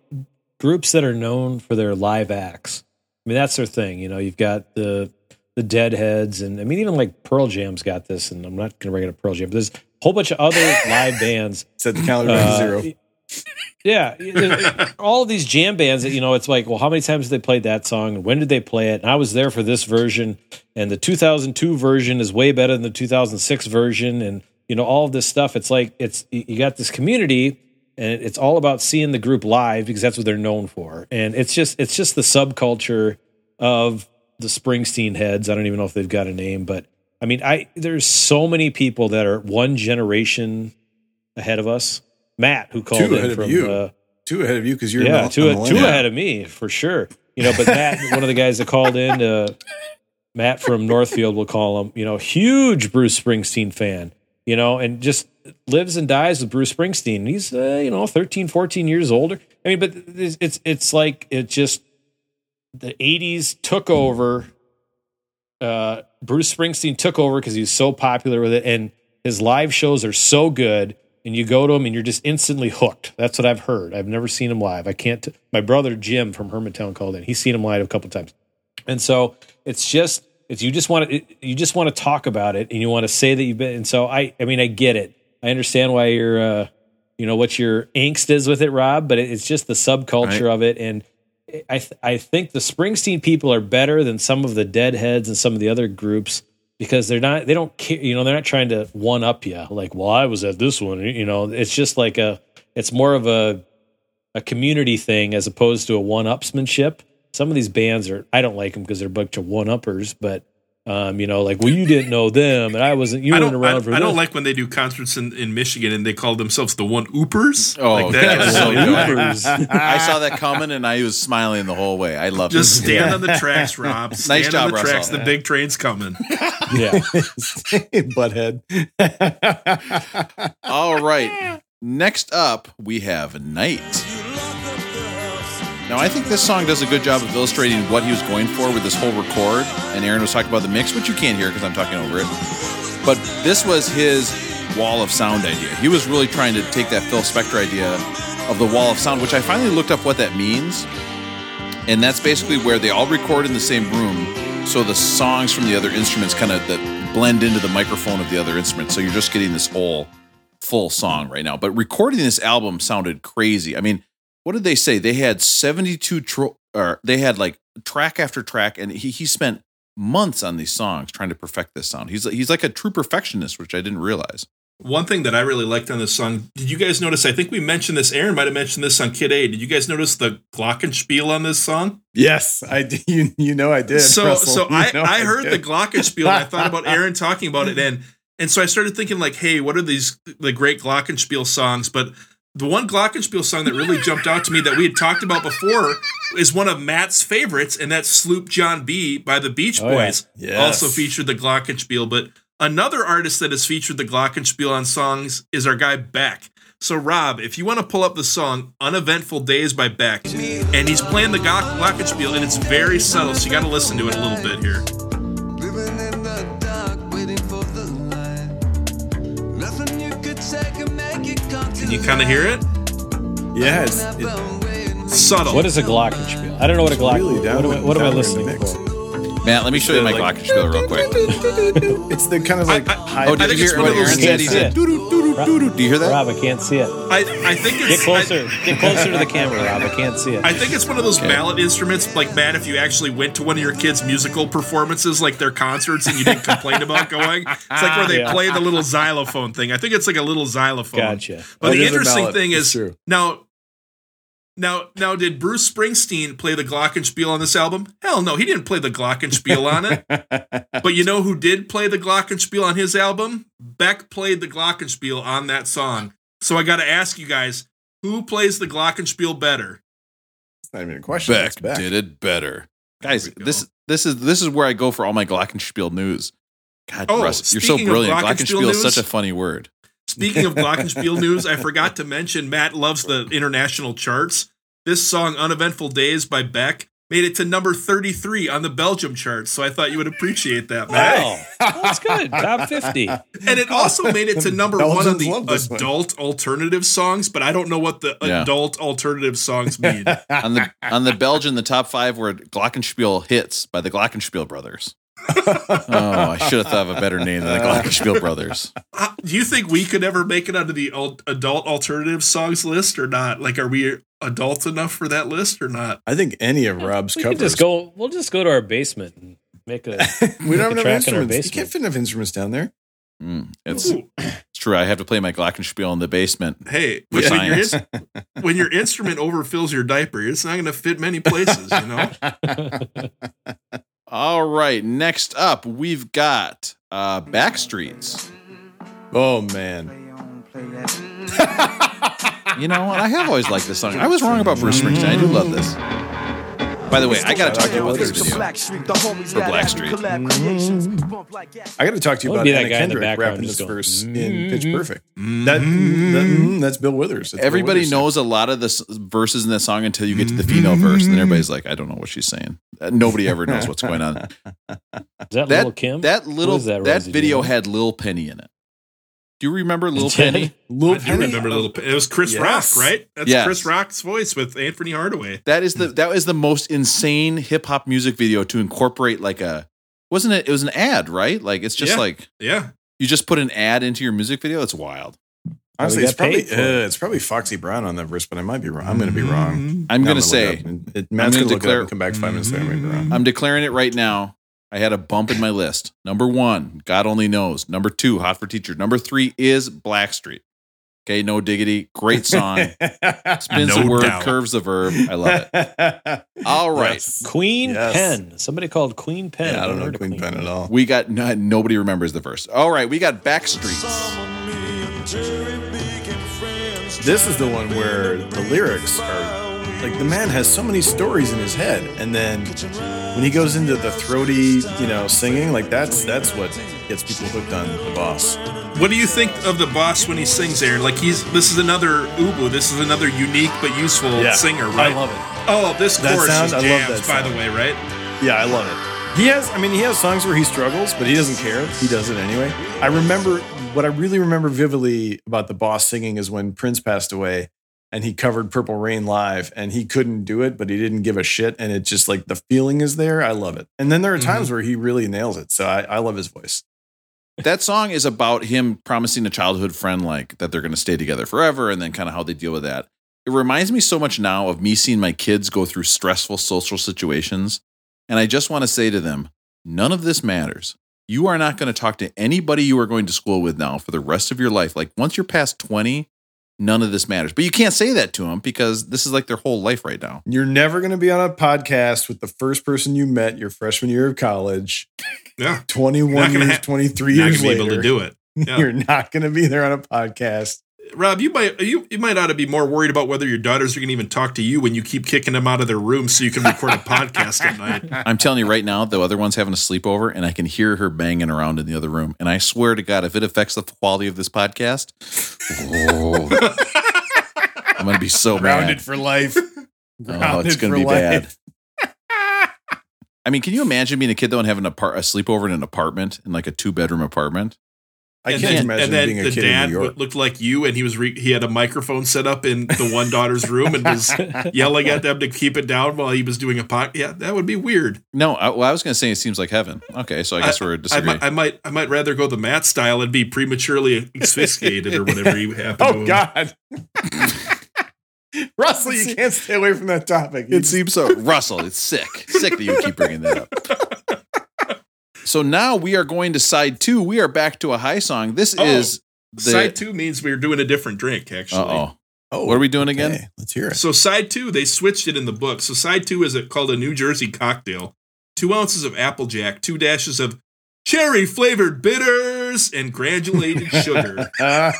groups that are known for their live acts. I mean that's their thing. You know, you've got the the Deadheads, and I mean even like Pearl Jam's got this, and I'm not going to bring it up Pearl Jam. But there's a whole bunch of other (laughs) live bands. Set the calendar to Uh, zero. Yeah, all of these jam bands that you know, it's like, well, how many times did they play that song? and When did they play it? And I was there for this version, and the 2002 version is way better than the 2006 version, and you know all of this stuff. It's like it's you got this community, and it's all about seeing the group live because that's what they're known for, and it's just it's just the subculture of the Springsteen heads. I don't even know if they've got a name, but I mean, I there's so many people that are one generation ahead of us. Matt, who called Two ahead of from you. uh, Two ahead of you because you're yeah, two, millennial. two ahead of me for sure. You know, but Matt, (laughs) one of the guys that called in, uh, Matt from Northfield, we'll call him. You know, huge Bruce Springsteen fan. You know, and just lives and dies with Bruce Springsteen. He's uh, you know 13, 14 years older. I mean, but it's it's, it's like it just the '80s took over. Uh, Bruce Springsteen took over because he was so popular with it, and his live shows are so good and you go to them and you're just instantly hooked. That's what I've heard. I've never seen them live. I can't. my brother Jim from Hermantown called in. He's seen them live a couple times, and so it's just it's you just want to you just want to talk about it and you want to say that you've been. And so I I mean I get it. I understand why you're uh you know what your angst is with it, Rob. But it, it's just the subculture Right. of it and. I th- I think the Springsteen people are better than some of the Deadheads and some of the other groups because they're not they don't care you know they're not trying to one up you like well I was at this one you know it's just like a it's more of a a community thing as opposed to a one upsmanship. Some of these bands are I don't like them because they're a bunch of one uppers, but um, you know, like well you didn't know them and I wasn't you I weren't around I, for I don't like when they do concerts in, in Michigan and they call themselves the One Oopers. Oh, like that that is is so so good. I saw that coming and I was smiling the whole way. I love Just it. stand on the tracks, Rob. (laughs) Stand Nice job, on the Russell. tracks. The big train's coming. yeah. (laughs) Butthead. All right. Next up, we have Night. Now, I think this song does a good job of illustrating what he was going for with this whole record. And Aaron was talking about the mix, which you can't hear because I'm talking over it. But this was his wall of sound idea. He was really trying to take that Phil Spector idea of the wall of sound, which I finally looked up what that means. and that's basically where they all record in the same room, so the songs from the other instruments kind of blend into the microphone of the other instrument. So you're just getting this whole full song right now. But recording this album sounded crazy. I mean, what did they say? They had 72 tro- or they had like track after track, and he he spent months on these songs trying to perfect this sound. He's he's like a true perfectionist, which I didn't realize. One thing that I really liked on this song, did you guys notice? I think we mentioned this. Aaron might have mentioned this on Kid A. Did you guys notice the glockenspiel on this song? Yes, I did. (laughs) You, you know I did. So, Russell. so You I, I heard did. the glockenspiel. and I thought about (laughs) Aaron talking about it, and and so I started thinking like, hey, what are these the great glockenspiel songs? But the one glockenspiel song that really jumped out to me that we had talked about before is one of Matt's favorites, and that's "Sloop John B" by the Beach Oh, yeah. Boys. Yes. Also featured the glockenspiel, but another artist that has featured the glockenspiel on songs is our guy Beck. So Rob, if you want to pull up the song "Uneventful Days" by Beck, and he's playing the glockenspiel, and it's very subtle, so you got to listen to it a little bit here. You kind of hear it? Yeah, it's, it, Subtle. What is a glockenspiel? I don't know what a glock. really down what am I, what am I down in the listening for? Matt, let me show you my like- glockenspiel real quick. (laughs) It's the kind of like I- high. Oh, I did you hear one what Aaron said? He said. Do you hear that? Rob, I can't see it. I, I think Get it's closer. Get closer to the camera, Rob. I can't see it. I, I think it's one of those mallet instruments, like Matt. If you actually went to one of your kids' musical performances, like their concerts, and you didn't complain about going, it's like where they (laughs) Yeah. play the little xylophone thing. I think it's like a little xylophone. Gotcha. But Oh, the it is a interesting thing It's is now, now, now, did Bruce Springsteen play the Glockenspiel on this album? Hell no, he didn't play the Glockenspiel on it. (laughs) But you know who did play the Glockenspiel on his album? Beck played the Glockenspiel on that song. So I got to ask you guys, who plays the Glockenspiel better? It's not even a question. Beck, Beck. did it better. Guys, There we go. this this is this is where I go for all my Glockenspiel news. God, Oh, Russ, you're so brilliant. Glockenspiel Glockenspiel is news- such a funny word. Speaking of Glockenspiel news, I (laughs) forgot to mention Matt loves the international charts. This song, Uneventful Days by Beck, made it to number 33 on the Belgium charts. So I thought you would appreciate that, Matt. Wow, that's good. Top fifty. (laughs) And it also made it to number one on the this one. adult alternative songs, but I don't know what the Yeah. adult alternative songs mean. (laughs) on the on the Belgian, the top five were Glockenspiel hits by the Glockenspiel brothers. Oh, I should have thought of a better name than the Glockenspiel brothers. Uh, Do you think we could ever make it onto the al- adult alternative songs list or not? Like, are we adults enough for that list or not? I think any of Rob's We covers. can just go. We'll just go to our basement and make a. (laughs) we don't have make a enough track in our instruments. You can't fit enough instruments down there. Mm, it's, Ooh. it's true. I have to play my Glockenspiel in the basement. Hey, For when, your in- when your instrument overfills your diaper, it's not going to fit many places, you know? (laughs) (laughs) All right, next up we've got uh, Backstreets. Oh man, (laughs) You know what? I have always liked this song. I was wrong about Bruce Springsteen. I do love this. By the way, I got to talk to you about this video for Blackstreet. I got to talk to you about be that Anna guy in the Kendrick background rapping this just going, verse in Pitch. Perfect. That, that- mm, that's Bill Withers. That's Bill Everybody Withers. knows a lot of the s- verses in that song until you get to the female verse, and then everybody's like, "I don't know what she's saying." Uh, Nobody ever knows what's going on. (laughs) Is that, That Lil' Kim? that little that, that, video Do you know? had Lil Penny in it. Do you remember (laughs) Little Penny? Little I do remember Little. Penny. It was Chris Yes. Rock, right? That's Yes. Chris Rock's voice with Anthony Hardaway. That is the that is the most insane hip hop music video to incorporate like a wasn't it? It was an ad, right? Like it's just Yeah. like Yeah. you just put an ad into your music video. It's wild. Honestly, it's probably it. uh, it's probably Foxy Brown on that verse, but I might be wrong. I'm going to be wrong. I'm gonna say it up. Matt's gonna going it declare- come back five minutes later. I might. I'm declaring it right now. I had a bump in my list. Number one, God only knows. Number two, Hot for Teacher. Number three is Blackstreet. Okay, no diggity. Great song. (laughs) Spins No the word, doubt. curves the verb. I love it. (laughs) All right. Yes. Queen Yes. Pen. Somebody called Queen Pen. Yeah, I don't know Heard of Queen Pen at all. We got no, nobody remembers the verse. All right, we got Backstreets. This is the one where the lyrics are like the man has so many stories in his head, and then when he goes into the throaty, you know, singing, like that's that's what gets people hooked on the boss. What do you think of the boss when he sings, Aaron? Like he's this is another Ubu. This is another unique but useful Yeah. singer, I love it. Oh, this That chorus sound- is I love jams, that by the way, right? Yeah, I love it. He has, I mean, he has songs where he struggles, but he doesn't care. He does it anyway. I remember what I really remember vividly about the boss singing is when Prince passed away. And he covered Purple Rain live and he couldn't do it, but he didn't give a shit. And it's just like the feeling is there. I love it. And then there are times Mm-hmm. where he really nails it. So I, I love his voice. that song is about him promising a childhood friend like that they're going to stay together forever and then kind of how they deal with that it reminds me so much now of me seeing my kids go through stressful social situations and i just want to say to them none of this matters you are not going to talk to anybody you are going to school with now for the rest of your life like once you're past 20 none of this matters but you can't say that to them because this is like their whole life right now You're never going to be on a podcast with the first person you met your freshman year of college. Yeah. 21 years, ha- 23 not years gonna be able to do it. (laughs) Yeah. You're not going to be there on a podcast. Rob, you might you, you might ought to be more worried about whether your daughters are going to even talk to you when you keep kicking them out of their room so you can record a podcast at night. (laughs) I'm telling you right now, the other one's having a sleepover, and I can hear her banging around in the other room. And I swear to God, if it affects the quality of this podcast, oh, I'm going to be so Grounded mad. for life. Oh, it's going to be life. bad. (laughs) I mean, can you imagine being a kid though and having a, par- a sleepover in an apartment, in like a two bedroom apartment? I and can't then, imagine and then being a the kid dad in New York. looked like you, and he was re- he had a microphone set up in the one daughter's room and was (laughs) yelling at them to keep it down while he was doing a pot. Yeah, that would be weird. No, I, well, I was going to say it seems like heaven. Okay, so I guess we're I, disagreeing. might, I might I might rather go the Matt style and be prematurely asphyxiated or whatever you happen to (laughs) Oh, God. (laughs) Russell, you can't stay away from that topic. It seems so. Russell, it's sick. Sick that you keep bringing that up. So now we are going to side two. We are back to a high song. This Oh, is the side two means we're doing a different drink. Actually, Uh-oh. What are we doing again? Let's hear it. So side two, they switched it in the book. So side two is a, called a New Jersey cocktail. Two ounces of Applejack, two dashes of cherry flavored bitters, and granulated (laughs) sugar. (laughs)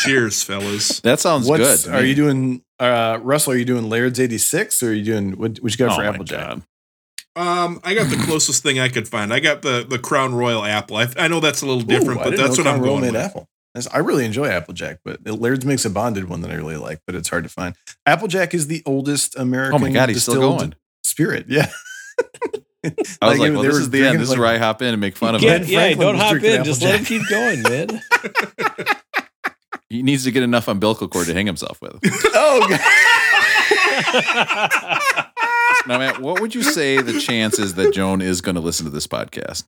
Cheers, fellas. That sounds What's, good. Are you doing, uh, Russell, are you doing Laird's 86 or are you doing, what, what you got Oh for my Applejack? God. Um, I got the (clears throat) closest thing I could find. I got the the Crown Royal apple. I, I know that's a little different, Ooh, but that's know what I'm Royal going made with. apple. I really enjoy Applejack, but Laird's makes a bonded one that I really like, but it's hard to find. Applejack is the oldest American Oh my God, he's still going. spirit. Yeah. I was Like, like, well, this is the end. drinking, This is where I hop in and make fun of Yeah, him. yeah Franklin don't hop in. Just let him keep going, man. He needs to get enough umbilical cord to hang himself with. (laughs) oh, God. (laughs) now, Matt, what would you say the chances that Joan is going to listen to this podcast?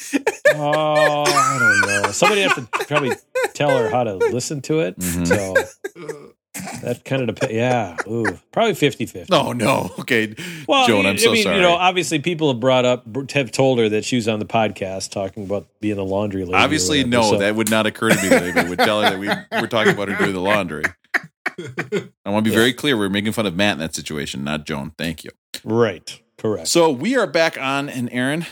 Oh, I don't know. Somebody have to probably tell her how to listen to it. Mhm. So that kind of depends. Yeah. Ooh, probably 50 50. Oh no. Okay, Well, Joan, I I'm so mean, sorry. you know, obviously people have brought up, have told her that she was on the podcast talking about being the laundry lady. Obviously, no, so- that would not occur to me that anybody would tell her that we were talking about her doing the laundry. I want to be very clear. We're making fun of Matt in that situation, not Joan. Thank you. Right. Correct. So we are back on, and Aaron,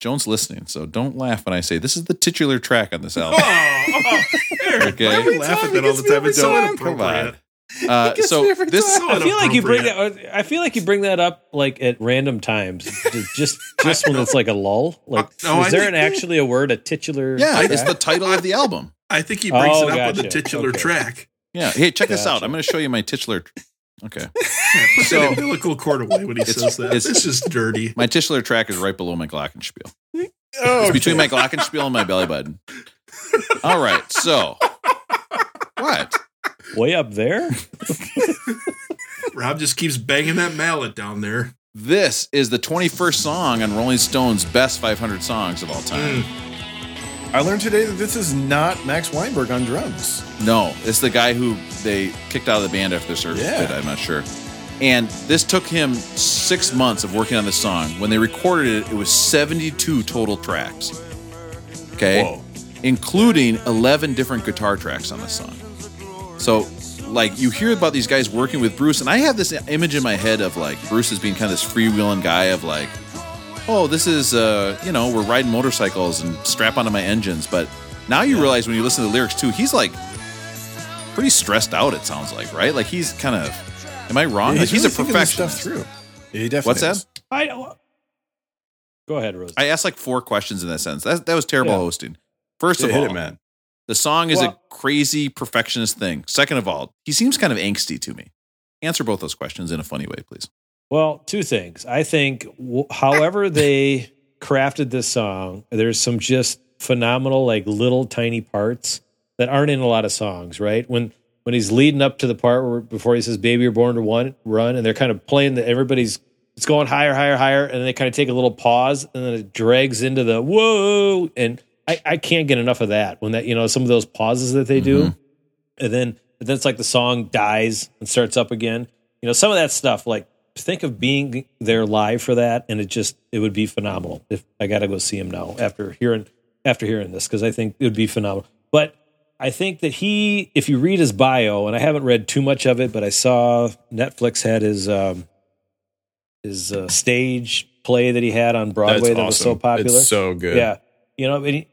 Joan's listening, so don't laugh when I say this is the titular track on this album. Oh, Eric, Okay. why do you laugh at that all the time? It's so Don't- come on. inappropriate. Uh, so this, I feel like you bring that. I feel like you bring that up like at random times, just (laughs) just when it's like a lull. Like, Uh, no, is I there think- an actually a word, a titular? yeah, it's the title of the album. I think he brings Oh, it up with the titular Okay. track. Yeah. Hey, check this out. I'm going to show you my titular. Okay. (laughs) Yeah, put So- that umbilical cord away when he says that. it's- It's just dirty. My titular track is right below my glockenspiel. Oh, It's between my glockenspiel and my belly button. All right. So, what? way up there. Rob just keeps banging that mallet down there. This is the 21st song on Rolling Stone's best 500 songs of all time. Mm. I learned today that this is not Max Weinberg on drums. No, it's the guy who they kicked out of the band after the service. Yeah. I'm not sure. And this took him six months of working on this song. When they recorded it, it was 72 total tracks. Okay. Whoa. Including 11 different guitar tracks on this song. So, like, you hear about these guys working with Bruce, and I have this image in my head of like Bruce as being kind of this freewheeling guy of like, oh, this is, uh, you know, we're riding motorcycles and strap onto my engines. But now you realize when you listen to the lyrics too, he's like pretty stressed out. It sounds like, right? Like he's kind of. Am I wrong? Yeah, like he's a really thinking this perfectionist. Stuff through. Yeah, he definitely What's that? I don't. Go ahead, Rose. I asked like four questions in that sense. That that was terrible Yeah. hosting. First Yeah, of hit all, it, man. the song is a crazy perfectionist thing. Second of all, he seems kind of angsty to me. Answer both those questions in a funny way, please. Well, two things. I think, w- however (coughs) they crafted this song, there's some just phenomenal, like little tiny parts that aren't in a lot of songs. Right when when he's leading up to the part where before he says "Baby, you're born to one run," and they're kind of playing that everybody's it's going higher, higher, higher, and then they kind of take a little pause, and then it drags into the whoa, and I, I can't get enough of that when that you know some of those pauses that they do, mm-hmm. and then and then it's like the song dies and starts up again. You know, some of that stuff like think of being there live for that and it just it would be phenomenal if i gotta go see him now after hearing after hearing this because i think it would be phenomenal. But i think that he if you read his bio and i haven't read too much of it but i saw netflix had his um his uh, stage play that he had on broadway That's that was so popular It's so good. yeah. You know and he,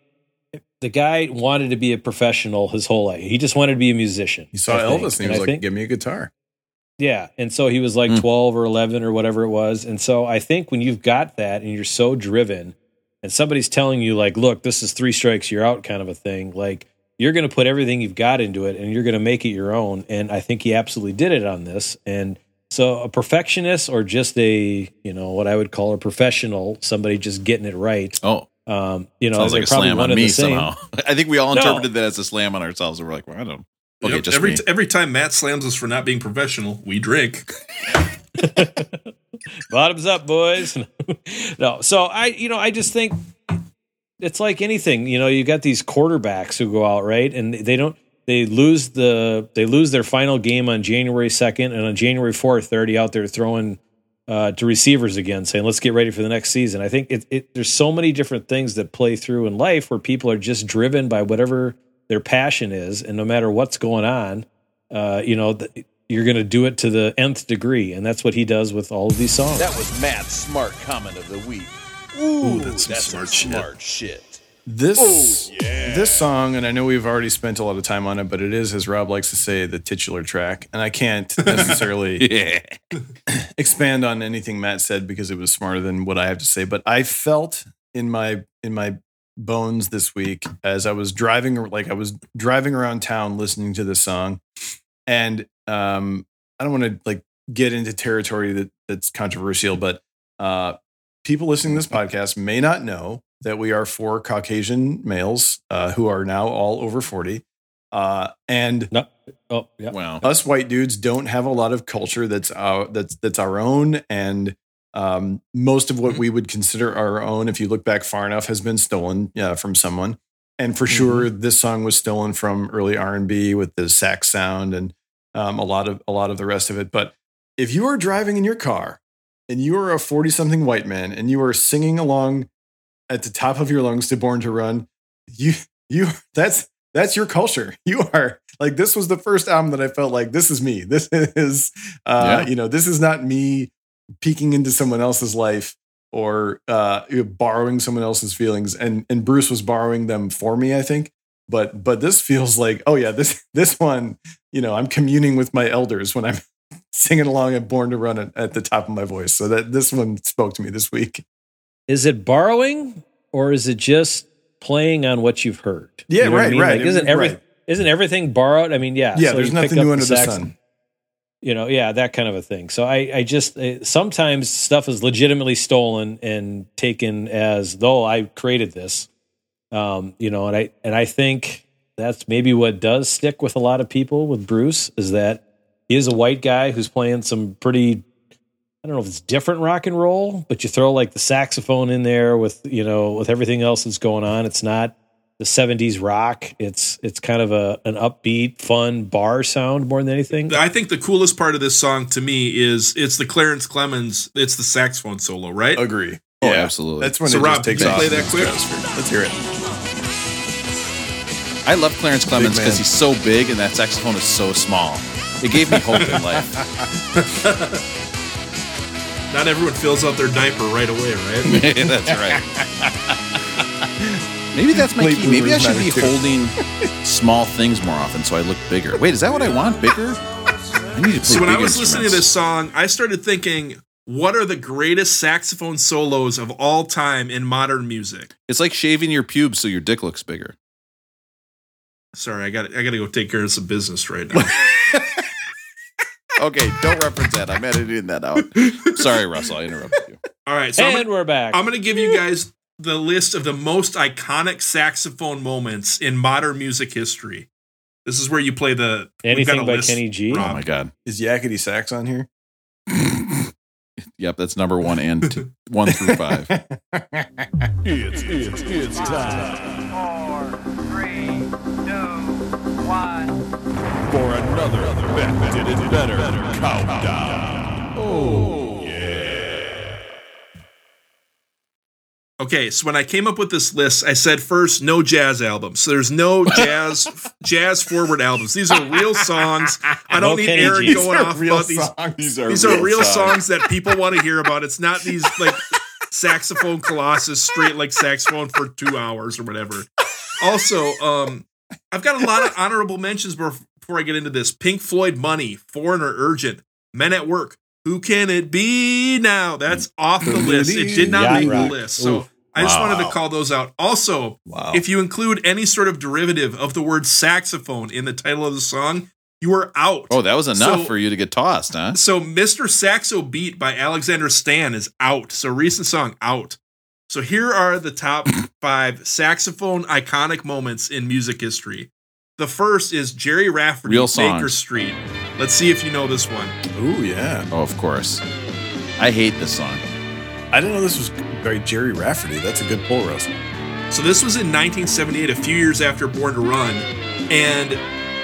the guy wanted to be a professional his whole life. He just wanted to be a musician He saw Elvis and he was I like, think- "Give me a guitar." Yeah. And so he was like 12 or 11 or whatever it was. And so I think when you've got that and you're so driven and somebody's telling you, like, look, this is three strikes, you're out kind of a thing, like, you're going to put everything you've got into it and you're going to make it your own. And I think he absolutely did it on this. And so a perfectionist or just a, you know, what I would call a professional, somebody just getting it right. Oh. Um, you know, Sounds like a probably slam one on the me same. somehow. (laughs) I think we all No. interpreted that as a slam on ourselves, and we're like, well, I don't. Okay, Yep, just every me. every time Matt slams us for not being professional, we drink. (laughs) (laughs) Bottoms up, boys. (laughs) no, so I, you know, I just think it's like anything. You know, you got these quarterbacks who go out right, and they don't. They lose the they lose their final game on January second, and on January fourth, they're already out there throwing uh, to receivers again, saying, "Let's get ready for the next season." I think it, it there's so many different things that play through in life where people are just driven by whatever their passion is, and no matter what's going on, uh, you know. th- you're going to do it to the nth degree, and that's what he does with all of these songs. That was Matt's smart comment of the week. Ooh, that's some That's smart some shit. smart shit. This Oh, yeah. this song, and I know we've already spent a lot of time on it, but it is, as Rob likes to say, the titular track. And I can't (laughs) necessarily (laughs) Yeah. (clears throat) expand on anything Matt said because it was smarter than what I have to say. But I felt in my in my bones this week as I was driving, like I was driving around town listening to this song, and um, I don't want to like get into territory that that's controversial, but uh, people listening to this podcast may not know that we are four Caucasian males uh, who are now all over forty, uh, and no, oh yeah, wow. us white dudes don't have a lot of culture that's our that's that's our own and um, most of what we would consider our own if you look back far enough has been stolen yeah, from someone. And for sure this song was stolen from early r&b with the sax sound and um, a lot of a lot of the rest of it. But if you are driving in your car and you are a 40 something white man and you are singing along at the top of your lungs to born to run you you that's that's your culture. (laughs) You are like this was the first album that i felt like this is me. This is uh Yeah. you know this is not me peeking into someone else's life or uh borrowing someone else's feelings and and bruce was borrowing them for me i think but but this feels like oh yeah this (laughs) this one you know i'm communing with my elders when i'm (laughs) singing along at born to run at, at the top of my voice so that this one spoke to me this week Is it borrowing or is it just playing on what you've heard? Yeah, You know what I right, mean? right. Like, isn't Right. every isn't everything borrowed? I mean, yeah. yeah so there's nothing new under the sax- sun You know, yeah, that kind of a thing. So I, I just uh, sometimes stuff is legitimately stolen and taken as though I created this. Um, you know, and I and I think that's maybe what does stick with a lot of people with Bruce is that he is a white guy who's playing some pretty I don't know if it's different rock and roll, but you throw like the saxophone in there with you know with everything else that's going on. It's not the '70s rock. It's it's kind of a an upbeat, fun bar sound more than anything. I think the coolest part of this song to me is it's the Clarence Clemons, it's the saxophone solo, right? agree Oh, Yeah. absolutely. that's when So it Rob, just takes can you off play that quick? let's hear it I love Clarence Clemons because he's so big and that saxophone is so small. It gave me hope in life. (laughs) Not everyone fills out their diaper right away, right? (laughs) that's right. (laughs) Maybe that's my Late key. Maybe I should be too. holding small things more often so I look bigger. Wait, is that what I want? Bigger? I need to play so when I was listening to this song, I started thinking, what are the greatest saxophone solos of all time in modern music? It's like shaving your pubes so your dick looks bigger. Sorry, I got I got to go take care of some business right now. (laughs) (laughs) Okay, don't reference that. I'm editing that out. Sorry, Russell, I interrupted you. All right, so I'm and gonna, we're back. I'm going to give you guys the list of the most iconic saxophone moments in modern music history. This is where you play the Anything by list, Kenny G? Oh my god. Is Yakety Sax on here? (laughs) Yep, that's number one and two, (laughs) one through five. It's, it's, it's time. For another Beck Did It Better countdown. Oh, yeah. Okay, so when I came up with this list, I said first no jazz albums. So there's no (laughs) jazz jazz forward albums. These are real songs. I don't No need Aaron G's. going off real about these. songs. These are These are real songs that people want to hear about. It's not these like saxophone colossus straight like saxophone for two hours or whatever. Also, um, I've got a lot of honorable mentions before before I get into this. Pink Floyd, Money, Foreigner, Urgent, Men at Work. Who can it be now? That's off the list. It did not make Rock. the list. So Oof. I just wanted to call those out. Also, Wow. if you include any sort of derivative of the word saxophone in the title of the song, you are out. Oh, that was enough So- for you to get tossed, huh? So Mr. Saxo Beat by Alexander Stan is out. So recent song out. So here are the top (coughs) five saxophone iconic moments in music history. The first is Gerry Rafferty, Real Baker. Street. Let's see if you know this one. Ooh, yeah. Oh, of course. I hate this song. I didn't know this was by Gerry Rafferty. That's a good pull, Russ. So this was in 1978, a few years after Born to Run, and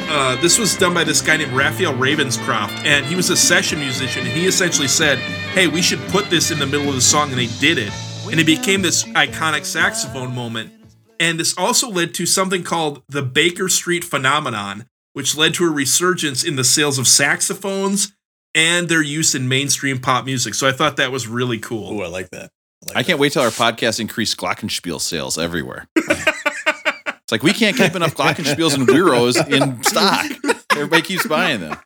uh, this was done by this guy named Raphael Ravenscroft, and he was a session musician, and he essentially said, "Hey, we should put this in the middle of the song," and they did it, and it became this iconic saxophone moment. And this also led to something called the Baker Street phenomenon, which led to a resurgence in the sales of saxophones and their use in mainstream pop music. So I thought that was really cool. Oh, I like that. I can't wait till our podcast increase Glockenspiel sales everywhere. it's like we can't keep enough Glockenspiels and güiros in stock. Everybody keeps buying them.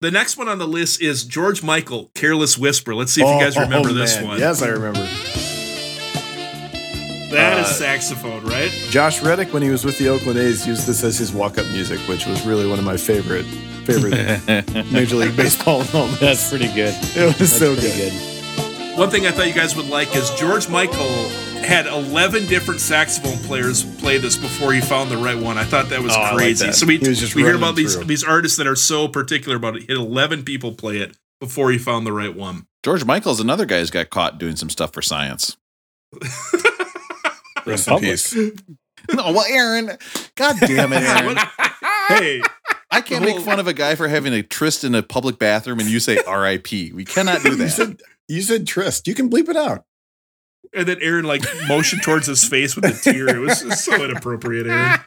The next one on the list is George Michael, Careless Whisper. Let's see if you guys Oh, remember oh, this one. Yes, I remember. That is Uh, saxophone, right? Josh Reddick, when he was with the Oakland A's, used this as his walk-up music, which was really one of my favorite favorite (laughs) Major League Baseball (laughs) moments. That's pretty good. It was That's so pretty good. One thing I thought you guys would like is George Michael had 11 different saxophone players play this before he found the right one. I thought that was Oh, I like crazy. that. So we, He was just we hear running about these these artists that are so particular about it. He had 11 people play it before he found the right one. George Michael's another guy who's got caught doing some stuff for science. (laughs) Rest in peace. (laughs) No, well, Aaron, God damn it, Aaron. (laughs) hey, I can't make fun of a guy for having a tryst in a public bathroom and you say R.I.P. We cannot do (laughs) You that. said you said tryst. You can bleep it out. and then Aaron like motioned towards his face with a tear. It was so inappropriate, Aaron.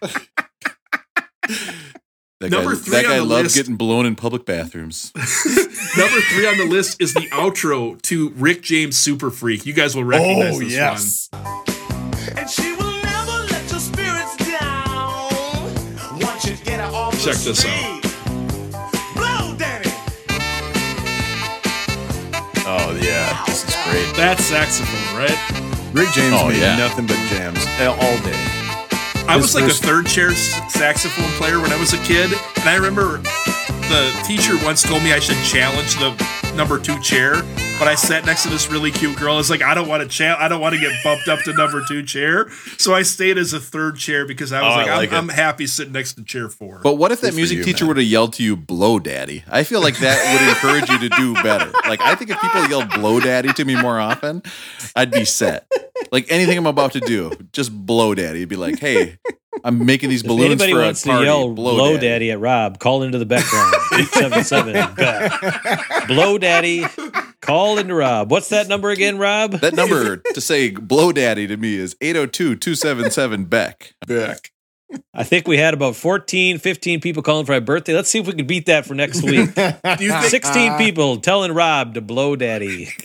That Number guy, three that on guy the loves list. getting blown in public bathrooms. Number three on the list is the outro to Rick James Super Freak. You guys will recognize Oh this yes. And Check this street. Blow, Daddy. Oh yeah, this is great. That's saxophone, right? Rick James Oh, made yeah. nothing but jams uh, all day. I His was like first- a third chair saxophone player when I was a kid, and I remember the teacher once told me I should challenge the number two chair, but I sat next to this really cute girl. I was like, I don't want to cha- I don't want to get bumped up to number two chair, so I stayed as a third chair because I was Oh, like, I like I'm. I'm happy sitting next to chair four. But what if that for music you, teacher man. would have yelled to you, blow daddy? I feel like that would encourage you to do better. Like, I think if people yelled blow daddy to me more often, I'd be set. Like, anything I'm about to do, just blow daddy. It'd be like, hey, I'm making these If balloons anybody for wants a party. to yell blow, blow daddy. daddy. at Rob, call into the background. (laughs) 877 back. Blow daddy. Call into Rob. What's that number again, Rob? That number to say blow daddy to me is 802 277 Beck. Beck. I think we had about 14, 15 people calling for my birthday. Let's see if we can beat that for next week. (laughs) Do you think 16 uh, people telling Rob to blow daddy. (laughs)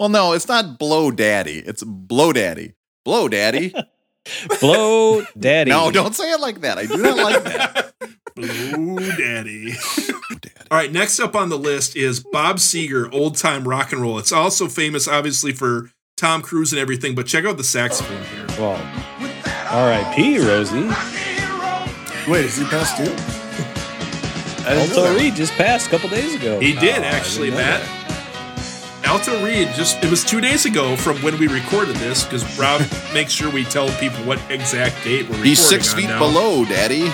Well, no, it's not blow daddy. It's blow daddy. Blow daddy. Blow daddy. No, don't say it like that. I do not like that. (laughs) Blue Daddy. All right, next up on the list is Bob Seger, Old Time Rock and Roll. It's also famous, obviously, for Tom Cruise and everything, but check out the saxophone here. Well, R.I.P. Rosie. Wait, is he past due? I didn't Alto. Reed just passed a couple days ago. He did, Oh, actually, didn't know Matt. Alto Reed just it was two days ago from when we recorded this because Rob (laughs) makes sure we tell people what exact date we're recording. He's six on feet now. below, Daddy.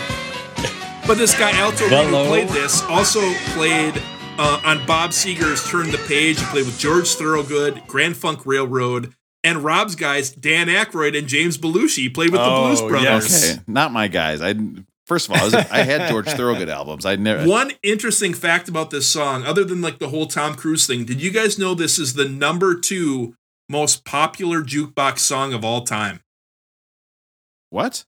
But this guy Alto Reed who played this also played uh, on Bob Seger's Turn the Page. He played with George Thorogood, Grand Funk Railroad, and Rob's guys Dan Aykroyd and James Belushi. He played with the Oh, Blues Brothers. Okay, not my guys. I first of all, I, was, I had George (laughs) Thorogood albums. I never. One interesting fact about this song, other than like the whole Tom Cruise thing, did you guys know this is the number two most popular jukebox song of all time? What?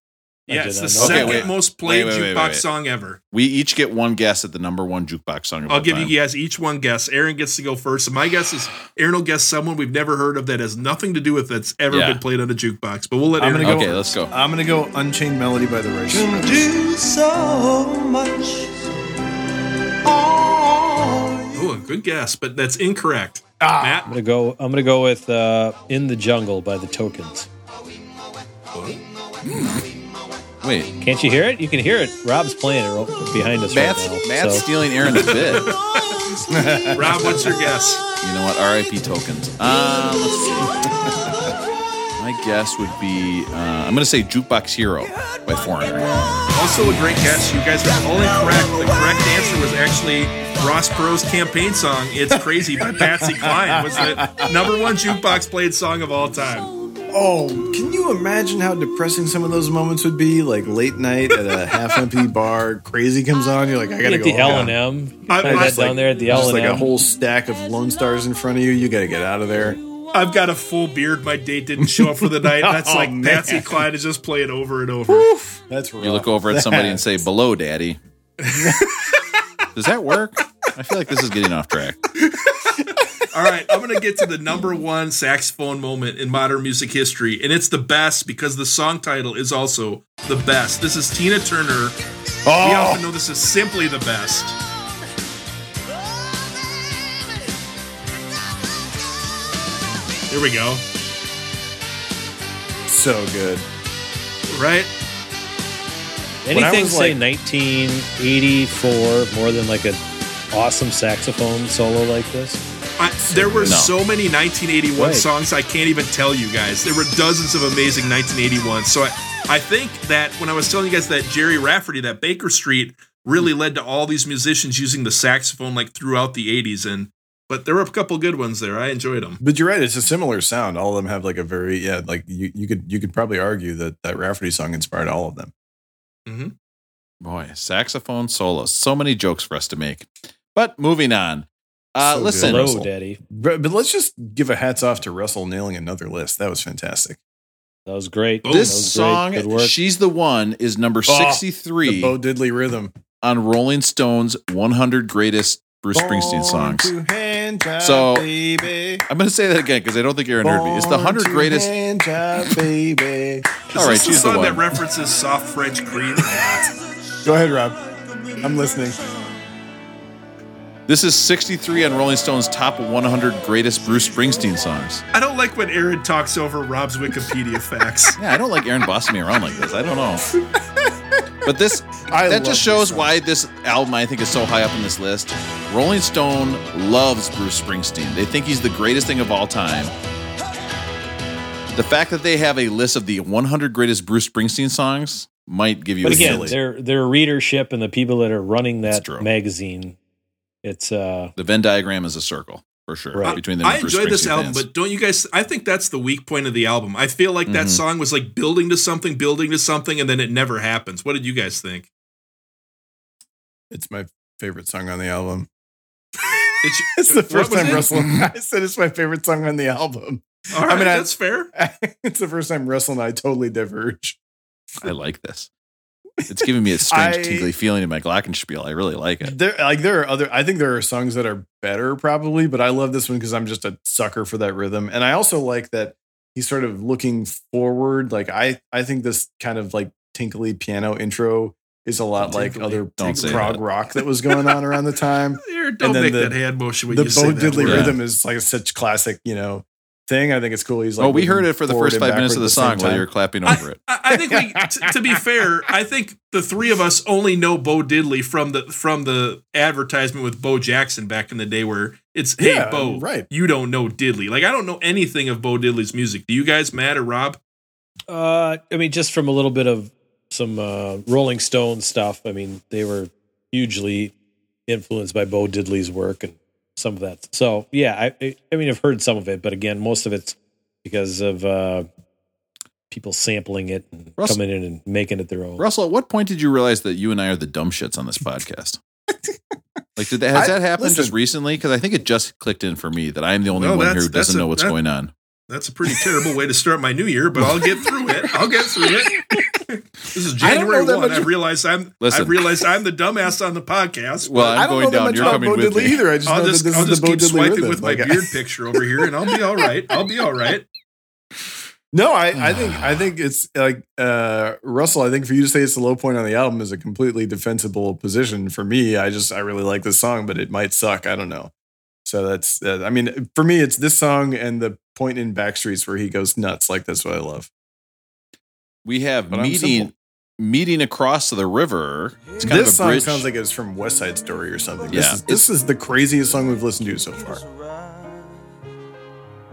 I Yeah, it's the second. Okay, wait. most played Wait, wait, wait, jukebox wait. song ever. We each get one guess at the number one jukebox song. Of I'll all give time. you guys each one guess. Aaron gets to go first. So my guess is Aaron will guess someone we've never heard of that has nothing to do with that's ever Yeah. been played on a jukebox. But we'll let I'm Aaron gonna go. Okay, let's go. I'm gonna go Unchained Melody by the Rice Brothers. do so much. Oh, Oh, good guess, but that's incorrect. Ah. Matt, I'm gonna go. I'm gonna go with uh, "In the Jungle" by the Tokens. Wait, Can't you hear it? You can hear it. Rob's playing it ro- behind us Matt's, right now. Matt's so- stealing Aaron's (laughs) bit. Rob, what's your guess? You know what? R.I.P. tokens. Uh, let's see. (laughs) My guess would be uh, I'm going to say Jukebox Hero by Foreigner. Also a great guess. You guys are all incorrect. The correct answer was actually Ross Perot's campaign song, It's Crazy by Patsy Cline, was the number one jukebox played song of all time. Oh, can you imagine how depressing some of those moments would be? Like late night at a half empty bar, crazy comes on, you're like, I gotta at go. the L and M. I Play I- down there at the L Just and like a whole stack of Lone Stars in front of you. You gotta get out of there. I've got a full beard. My date didn't show up for the night. (laughs) That's Oh, like man. Patsy Cline is just playing over and over. That's rough. You look over at somebody and say, "Below, Daddy." (laughs) Does that work? I feel like this is getting off track. (laughs) All right, I'm going to get to the number one saxophone moment in modern music history, and it's the best because the song title is also the best. This is Tina Turner. Oh. We often know this is simply the best. Here we go. so good. Right? Anything say like- 1984 more than like an awesome saxophone solo like this? I, there were No. so many 1981 Right. songs I can't even tell you guys. There were dozens of amazing 1981. So I, I think that when I was telling you guys that Gerry Rafferty, that Baker Street, really led to all these musicians using the saxophone like throughout the 80s. And but there were a couple good ones there. I enjoyed them. But you're right. It's a similar sound. All of them have like a very yeah. Like you, you could you could probably argue that that Rafferty song inspired all of them. Mm-hmm. Boy, saxophone solo. So many jokes for us to make. But moving on. Uh, So listen, Hello, Russell. Daddy. But, but let's just give a hats off to Russell nailing another list. That was fantastic. That was great. this was song, great. "She's the One," is number Oh, sixty-three Bo Diddley rhythm. on Rolling Stone's 100 Greatest Bruce Springsteen songs. to hand job, So- baby. I'm going to say that again because I don't think Aaron heard me. It's the 100 greatest. hand job, baby. (laughs) All Is right, this the she's the song that one. references soft French cream? Go ahead, Rob. I'm listening. This is 63 on Rolling Stone's top 100 greatest Bruce Springsteen songs. I don't like when Aaron talks over Rob's Wikipedia facts. (laughs) Yeah, I don't like Aaron bossing me around like this. I don't know. But this (laughs) I that just shows song. why this album I think is so high up in this list. Rolling Stone loves Bruce Springsteen. They think he's the greatest thing of all time. The fact that they have a list of the 100 greatest Bruce Springsteen songs might give you But a again, silly. their their readership and the people that are running that magazine, it's uh The Venn diagram is a circle for sure Right. between the I Bruce enjoyed this album, fans. but don't you guys? I think that's the weak point of the album. I feel like that Mhm. song was like building to something, building to something, and then it never happens. What did you guys think? It's my favorite song on the album. (laughs) It's, (laughs) It's the first time it? Russell. I said it's my favorite song on the album. All right, I mean, I- that's fair. (laughs) it's the first time Russell and I totally diverge. I like this. It's giving me a strange I- tingly feeling in my glockenspiel. I really like it. There, like there are other. I think there are songs that are better, probably, but I love this one because I'm just a sucker for that rhythm, and I also like that he's sort of looking forward. Like I, I think this kind of like tinkly piano intro is a lot like other Don't say prog that. rock that was going on around the (laughs) time. Here, don't then make the- that hand motion when the you say Bo that Diddley word. rhythm is like such classic, you know, thing. I think it's cool. He's like, oh, we heard it for the first five minutes of backward the song while you're clapping over it. I, I think we, t- to be fair, I think the three of us only know Bo Diddley from the from the advertisement with Bo Jackson back in the day, where it's "Hey Yeah, Bo, right. you don't know Diddley." Like I don't know anything of Bo Diddley's music. Do you guys, Matt or Rob? Uh, I mean, just from a little bit of some uh, Rolling Stone stuff. I mean, they were hugely influenced by Bo Diddley's work and some of that. So yeah, I, I, I mean, I've heard some of it, but again, most of it's because of uh, people sampling it and Russ- coming in and making it their own. Russell, at what point did you realize that you and I are the dumb shits on this podcast? (laughs) like, did that has I- that happened just recently? Because I think it just clicked in for me that I'm the only Well, one that's- who doesn't a- know what's that- going on. That's a pretty terrible way to start my new year, but I'll get through it. I'll get through it. (laughs) This is I don't know January that one. I realized I'm. Listen. I realized I'm the dumbass on the podcast. Well, I I'm don't going know that down. much You're about coming Bo with Diddley me. either. I just I'll know just, that this I'll is just the keep Diddley swiping rhythm. with my Like, beard picture over here, and I'll be all right. I'll be all right. (sighs) No, I, I (sighs) think I think it's like uh, Russell. I think for you to say it's the low point on the album is a completely defensible position. For me, I just I really like this song, but it might suck. I don't know. So that's uh, I mean, for me, it's this song and the point in Backstreets where he goes nuts. Like that's what I love. We have But meeting simple. Meeting across the river. It's kind this of a song bridge. sounds like it's from West Side Story or something. Yeah. This is this is the craziest song we've listened to so far.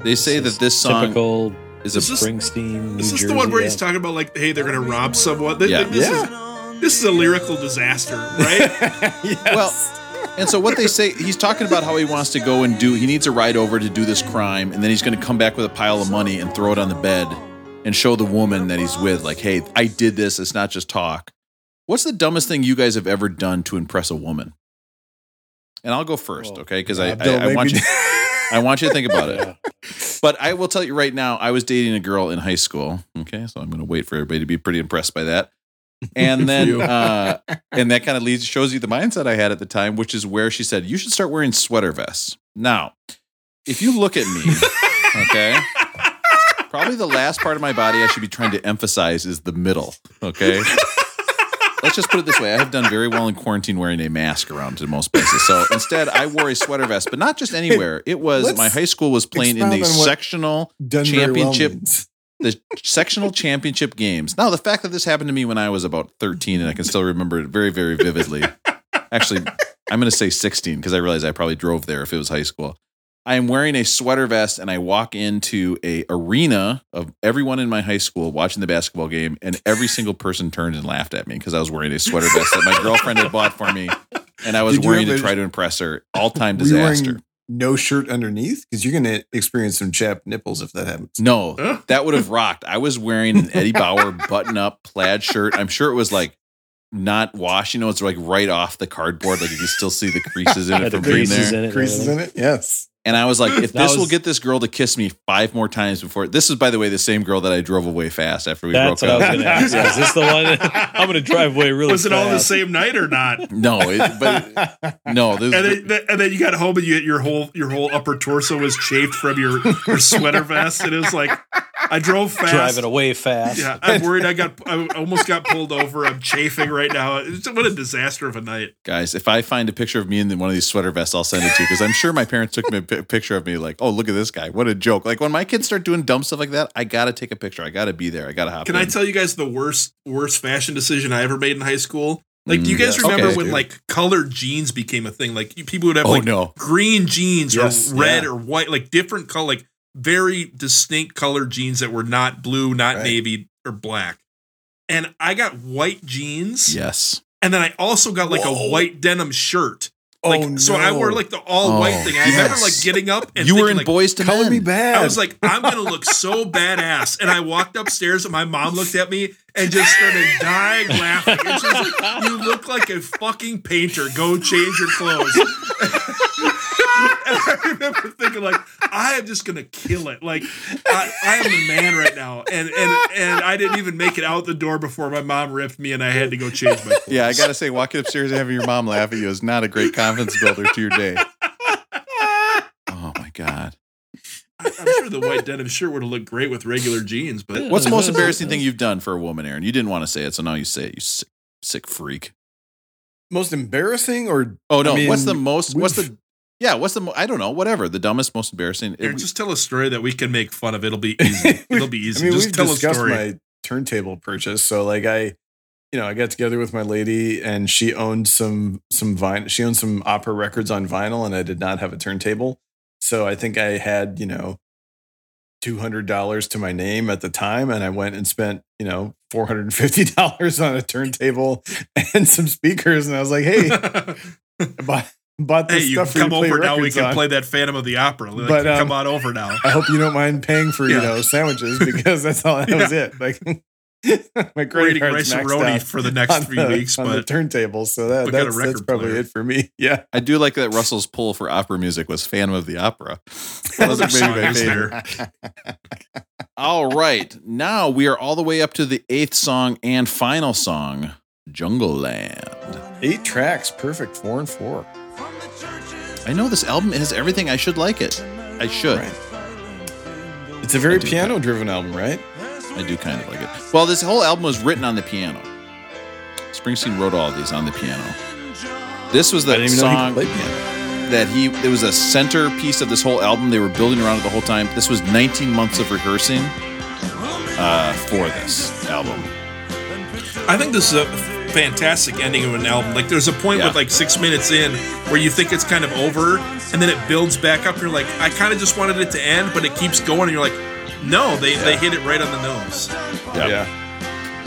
they say that this song typical is a Is this- Springsteen, New Is this Jersey. the one where he's talking about like, hey, they're gonna rob someone? Yeah. This, Yeah. Is, this is a lyrical disaster, right? (laughs) Yes. Well, and so what they say, he's talking about how he wants to go and do, he needs a ride over to do this crime, and then he's going to come back with a pile of money and throw it on the bed and show the woman that he's with, like, hey, I did this. It's not just talk. What's the dumbest thing you guys have ever done to impress a woman? And I'll go first, Well, okay? Because I, I, I want you, (laughs) I want you to think about it. Yeah. But I will tell you right now, I was dating a girl in high school. Okay, so I'm going to wait for everybody to be pretty impressed by that. And (laughs) then, uh, and that kind of leads shows you the mindset I had at the time, which is where she said you should start wearing sweater vests. Now, if you look at me, (laughs) okay, probably the last part of my body I should be trying to emphasize is the middle. Okay. Let's just put it this way. I have done very well in quarantine wearing a mask around to most places. So instead, I wore a sweater vest, but not just anywhere. It was Let's my high school was playing in the expound on what sectional very well championship (laughs) the sectional championship games. Now, the fact that this happened to me when I was about 13 and I can still remember it very, very vividly. Actually, I'm going to say 16 because I realize I probably drove there if it was high school. I am wearing a sweater vest and I walk into a arena of everyone in my high school watching the basketball game, and every single person turned and laughed at me because I was wearing a sweater vest that my (laughs) girlfriend had bought for me, and I was Did wearing have to a- try to impress her. All time Were you wearing disaster. no shirt underneath because you're going to experience some chapped nipples if that happens. No, Huh? (laughs) that would have rocked. I was wearing an Eddie Bauer button up plaid shirt. I'm sure it was like not washed. You know, it's like right off the cardboard. Like you can still see the (laughs) creases in Yeah, it the from being there. in it. Creases in it, yes. And I was like, if (clears throat) That this will get this girl to kiss me five more times before this is, by the way, the same girl that I drove away fast after we That's broke was up. going to ask. Is this the one? (laughs) I'm going to drive away really fast? Was it all the same night or not? no, it, but (laughs) no, this And then, and then you got home and you your whole your whole upper torso was chafed from your, your sweater vest, and it was like I drove fast. Driving away fast. Yeah, I'm worried. I got I almost got pulled over. I'm chafing right now. It's, what a disaster of a night. guys, if I find a picture of me in one of these sweater vests, I'll send it to you because I'm sure my parents took me a pi- picture of me like, oh, look at this guy. What a joke. Like when my kids start doing dumb stuff like that, I got to take a picture. I got to be there. I got to hop Can in. I tell you guys the worst worst fashion decision I ever made in high school? Like, do you Mm, guys yes. remember Okay, when dude. like colored jeans became a thing? Like people would have Oh, like no. green jeans Yes, or red yeah. or white, like different color, like very distinct colored jeans that were not blue, not Right. navy or black. And I got white jeans, Yes. and then I also got like Whoa. a white denim shirt. Like oh, so, I wore no. like the all Oh, white thing. I remember like getting up and You were in like, Boys to color Men. me bad. I was like, (laughs) I'm gonna look so (laughs) badass. And I walked upstairs and my mom looked at me and just started dying laughing. And she was like, You look like a fucking painter. Go change your clothes. (laughs) and (laughs) I remember thinking, like, I am just gonna kill it. Like, I, I am the man right now. And and and I didn't even make it out the door before my mom ripped me and I had to go change my clothes. Yeah, I got to say, walking upstairs and having your mom laugh at you is not a great confidence builder to your day. (laughs) Oh, my God. I'm sure the white denim shirt would have looked great with regular jeans, but What's the most embarrassing thing you've done for a woman, Aaron? You didn't want to say it, so now you say it, you sick, sick freak. most embarrassing or Oh, no. I mean, what's the most, what's the Yeah, what's the mo- I don't know, whatever. The dumbest, most embarrassing. Aaron, It- just tell a story that we can make fun of. It'll be easy. (laughs) It'll be easy. I mean, just we've tell a discussed story. my turntable purchase. So like I, you know, I got together with my lady and she owned some some vinyl. She owned some opera records on vinyl, and I did not have a turntable. So I think I had you know two hundred dollars to my name at the time, and I went and spent you know four hundred and fifty dollars on a turntable (laughs) and some speakers, and I was like, hey, (laughs) I bought, bought this hey, you stuff can for come you over now. We can on. play that Phantom of the Opera. Like, But, um, come on over now. I hope you don't mind paying for you know sandwiches (laughs) because that's all that was it. Like (laughs) my credit We're card's maxed rice-a-roni out for the next on three the- weeks, on the but turntable. So that, we got a that's, that's probably player. it for me. (laughs) Yeah, I do like that Russell's pull for opera music was Phantom of the Opera. That was Other maybe my song is favorite. All right. Now we are all the way up to the eighth song and final song, Jungle Land. eight tracks, perfect four and four. I know this album has everything. I should like it. I should. It's a very I do piano driven album, right? I do kind of like it. Well, this whole album was written on the piano. Springsteen wrote all of these on the piano. This was the didn't even know he song piano. that he. It was a centerpiece of this whole album. They were building around it the whole time. This was 19 months of rehearsing uh, for this album. I think this is a fantastic ending of an album. Like, there's a point Yeah. with like six minutes in where you think it's kind of over, and then it builds back up. You're like, I kind of just wanted it to end, but it keeps going, and you're like, no, they they hit it right on the nose. Yeah.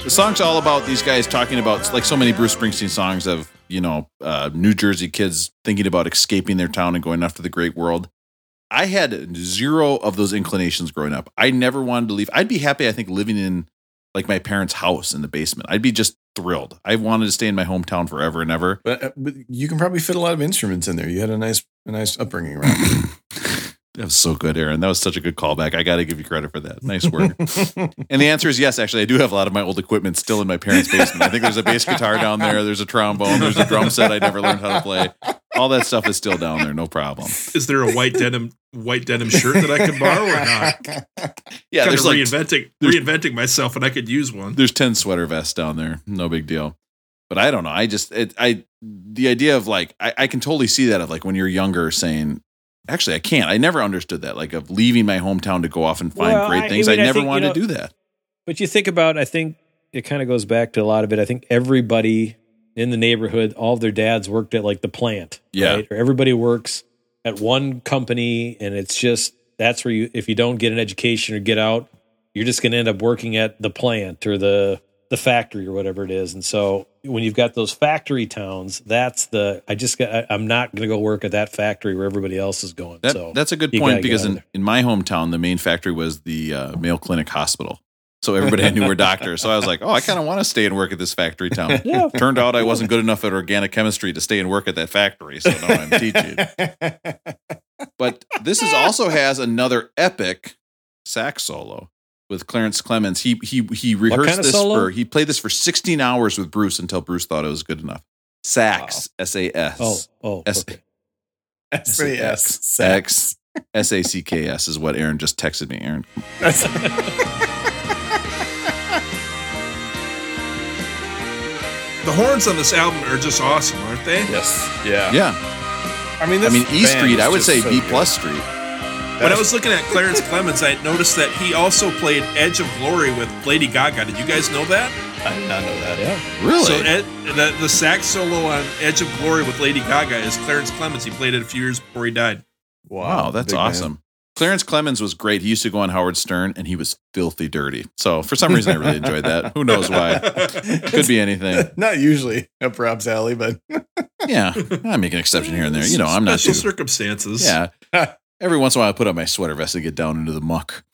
The song's all about these guys talking about, like so many Bruce Springsteen songs of, you know, uh, New Jersey kids thinking about escaping their town and going after the great world. I had zero of those inclinations growing up. I never wanted to leave. I'd be happy, I think, living in like my parents' house in the basement. I'd be just thrilled. I wanted to stay in my hometown forever and ever. But, uh, but you can probably fit a lot of instruments in there. You had a nice a nice upbringing, right? (laughs) That was so good, Aaron. That was such a good callback. I got to give you credit for that. Nice work. (laughs) and the answer is yes. Actually, I do have a lot of my old equipment still in my parents' basement. I think there's a bass guitar down there. There's a trombone. There's a drum set I never learned how to play. All that stuff is still down there. No problem. Is there a white denim white denim shirt that I can borrow or not? (laughs) Yeah, kind there's of like reinventing there's- reinventing myself, and I could use one. there's 10 sweater vests down there. No big deal. But I don't know. I just it I the idea of like I, I can totally see that of like when you're younger saying actually I can't. I never understood that. Like of leaving my hometown to go off and find Well, great I- things. I I, mean, I never think, you wanted know- to do that. But you think about, I think it kind of goes back to a lot of it. I think everybody in the neighborhood, all of their dads worked at like the plant. Yeah. Right? Or everybody works at one company and it's just, that's where you, if you don't get an education or get out, you're just going to end up working at the plant or the, the factory or whatever it is. And so when you've got those factory towns, that's the, I just got, I, I'm not going to go work at that factory where everybody else is going. That, so that's a good point because in, in my hometown, the main factory was the uh, Mayo Clinic Hospital. So everybody I knew were doctors. So I was like, oh, I kind of want to stay and work at this factory town. (laughs) Yeah. Turned out I wasn't good enough at organic chemistry to stay and work at that factory. So now I'm teaching. (laughs) But this is also has another epic sax solo with Clarence Clemons. He he he rehearsed kind of this solo? for he played this for 16 hours with Bruce until Bruce thought it was good enough. Sax, S A S. Oh, oh, S- okay. SAS. X S A C K S is what Aaron just texted me. Aaron, (laughs) The horns on this album are just awesome, aren't they? yes. Yeah. yeah. I mean, I mean E Street. I would say so B plus Street. When I was looking at Clarence (laughs) Clemons, I noticed that he also played Edge of Glory with Lady Gaga. Did you guys know that? I did not know that. Yeah. Really? So Ed, the, the sax solo on Edge of Glory with Lady Gaga is Clarence Clemons. He played it a few years before he died. Wow, that's big man. Awesome. Clarence Clemons was great. He used to go on Howard Stern and he was filthy dirty. So for some reason I really enjoyed that. Who knows why? (laughs) Could be anything. Not usually up Rob's alley, but (laughs) Yeah. I make an exception here and there. You know, I'm not Special too circumstances. Yeah. Every once in a while I put on my sweater vest to get down into the muck.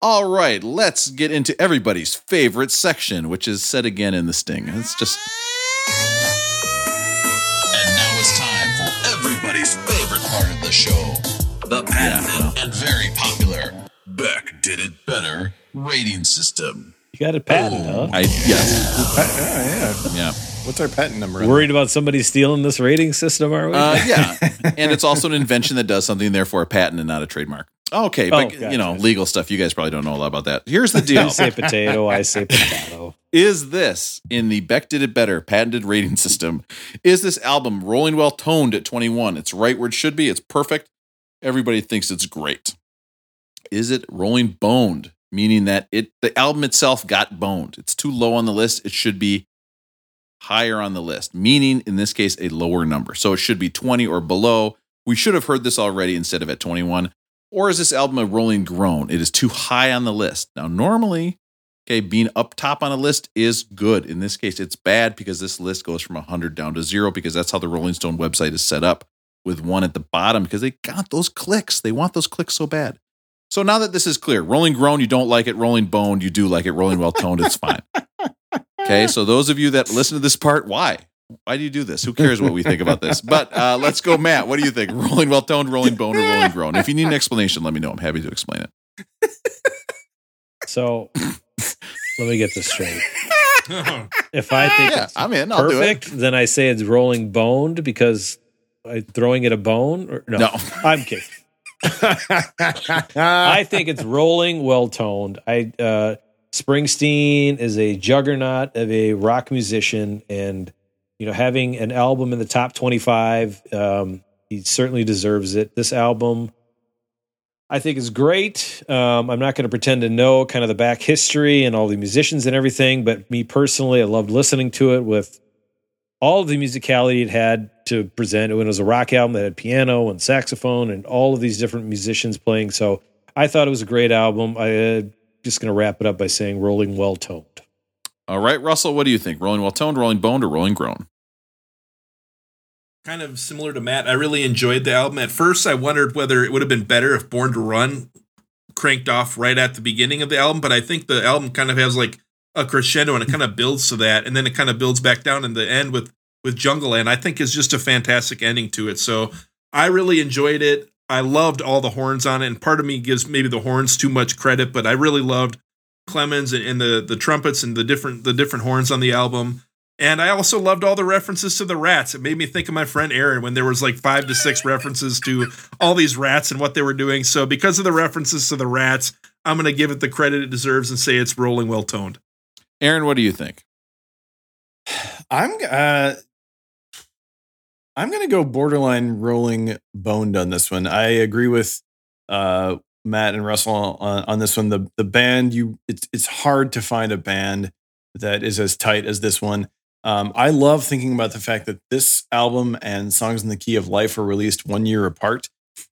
All right, let's get into everybody's favorite section, which is said again in the sting. It's just And now it's time for everybody's favorite part of the show the patented and very popular Beck Did It Better rating system. You got a patent, huh? I yes. yeah, yeah. Yeah. What's our patent number? on Worried about somebody stealing this rating system, are we? Uh, yeah, (laughs) and it's also an invention that does something, therefore a patent and not a trademark. Okay, Oh, but gotcha. you know, legal stuff. You guys probably don't know a lot about that. Here's the deal. (laughs) You say potato, I say (laughs) potato. Is this in the Beck Did It Better patented rating system? Is this album rolling well toned at 21? It's right where it should be. It's perfect. Everybody thinks it's great. Is it rolling boned, meaning that it the album itself got boned? It's too low on the list. It should be higher on the list, meaning in this case a lower number. So it should be 20 or below. We should have heard this already instead of at 21. Or is this album a rolling groan? It is too high on the list. Now, normally, okay, being up top on a list is good. In this case, it's bad because this list goes from 100 down to zero because that's how the Rolling Stone website is set up with one at the bottom because they got those clicks. They want those clicks so bad. So now that this is clear, rolling groan, you don't like it. Rolling boned, you do like it. Rolling well toned, it's fine. Okay, so those of you that listen to this part, why? Why do you do this? Who cares what we think about this? But uh, let's go, Matt. What do you think? Rolling well toned, rolling bone, or rolling groan? If you need an explanation, let me know. I'm happy to explain it. So let me get this straight. (laughs) If I think Yeah, I'm in. I'll do it. perfect, then I say it's rolling boned because I'm throwing it a bone. Or, no, No. I'm kidding. (laughs) I think it's rolling, well toned. I uh, Springsteen is a juggernaut of a rock musician, and you know, having an album in the top twenty-five, um, he certainly deserves it. This album, I think, is great. Um, I'm not going to pretend to know kind of the back history and all the musicians and everything, but me personally, I loved listening to it with all the musicality it had to present. When it was a rock album that had piano and saxophone and all of these different musicians playing. So I thought it was a great album. I uh, just going to wrap it up by saying rolling well toned. All right, Russell, what do you think? Rolling well toned, rolling boned, or rolling groan? kind of similar to Matt. I really enjoyed the album. At first, I wondered whether it would have been better if Born to Run cranked off right at the beginning of the album, but I think the album kind of has like a crescendo and it kind of builds to that, and then it kind of builds back down in the end with with Jungle Land. I think is just a fantastic ending to it. So I really enjoyed it. I loved all the horns on it, and part of me gives maybe the horns too much credit, but I really loved Clemons and, and the the trumpets and the different the different horns on the album. And I also loved all the references to the rats. It made me think of my friend Aaron when there was like five to six references to all these rats and what they were doing. So because of the references to the rats, I'm going to give it the credit it deserves and say it's rolling well toned. Aaron, what do you think? (sighs) I'm uh I'm gonna go borderline rolling boned on this one. I agree with uh Matt and Russell on, on this one. The the band you it's it's hard to find a band that is as tight as this one. Um, I love thinking about the fact that this album and Songs in the Key of Life were released one year apart.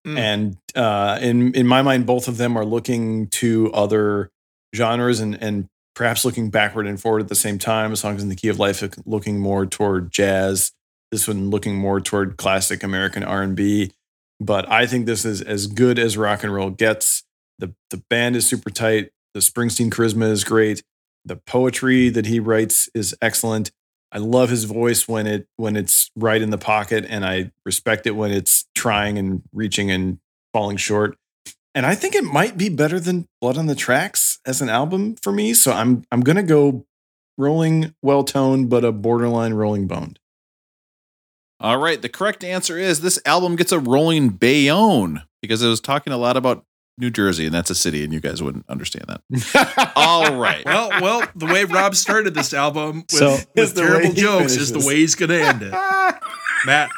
Mm. And uh, in in my mind, both of them are looking to other genres and and perhaps looking backward and forward at the same time. Songs in the Key of Life looking more toward jazz. This one looking more toward classic American R and B. But I think this is as good as rock and roll gets. the The band is super tight. The Springsteen charisma is great. The poetry that he writes is excellent. I love his voice when it when it's right in the pocket, and I respect it when it's trying and reaching and falling short. And I think it might be better than Blood on the Tracks as an album for me. So I'm I'm gonna go rolling well toned, but a borderline rolling boned. All right, the correct answer is this album gets a rolling Bayonne because it was talking a lot about New Jersey, and that's a city, and you guys wouldn't understand that. (laughs) All right. Well, well, the way Rob started this album with, So- with Is (laughs) the way terrible he jokes is the way he's going to end it. (laughs) Matt,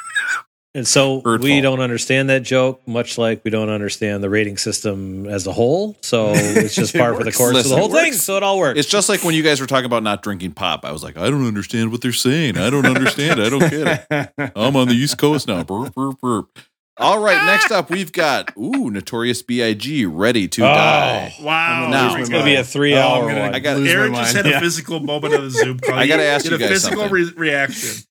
And so Hurtful. we don't understand that joke, much like we don't understand the rating system as a whole. So it's just (laughs) It par for the course Listen, of the whole thing. So it all works. It's just like when you guys were talking about not drinking pop. I was like, I don't understand what they're saying. I don't understand. I don't get it. (laughs) I'm on the East Coast now. Burp, burp, burp. All right, next up we've got ooh, Notorious B.I.G. Ready to Oh. Die. wow. Now- it's going to be a three hour Oh, I'm one. I got- lose Aaron just mind. had a physical moment of the Zoom call. (laughs) I gotta ask did you a guys physical something. re- reaction.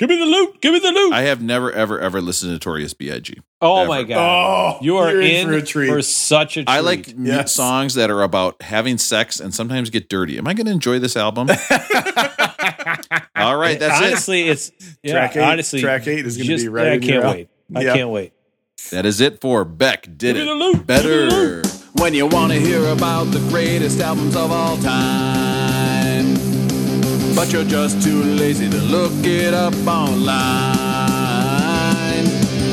Give me the loot. Give me the loot. I have never, ever, ever listened to Notorious B.I.G. oh Ever. my God. Oh, you are in, in for a treat. for such a treat. I like Yes. songs that are about having sex and sometimes get dirty. Am I going to enjoy this album? (laughs) All right, that's it. honestly, it's yeah, Track eight- honestly, track eight is gonna be just- right I can't wait. I Yeah. can't wait. That is it for Beck Did Give me It the loot. Better. Give me the When you want to hear about the greatest albums of all time, but you're just too lazy to look it up online.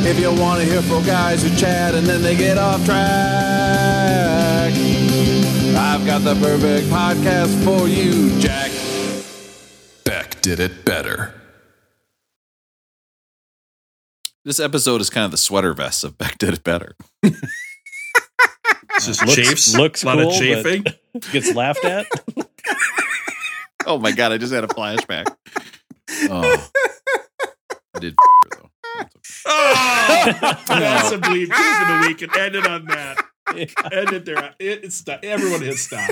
If you want to hear four guys who chat and then they get off track, I've got the perfect podcast for you, Jack. Beck did it better. This episode is kind of the sweater vest of Beck did it better. It's just chafes. looks a lot cool, of chafing. but gets laughed at. (laughs) Oh my god, I just had a flashback. Oh, I did (laughs) though. (laughs) Oh, that's a bleep. Choose of the week and ended on that. (laughs) End it there. It, it's stop. Everyone hit stop.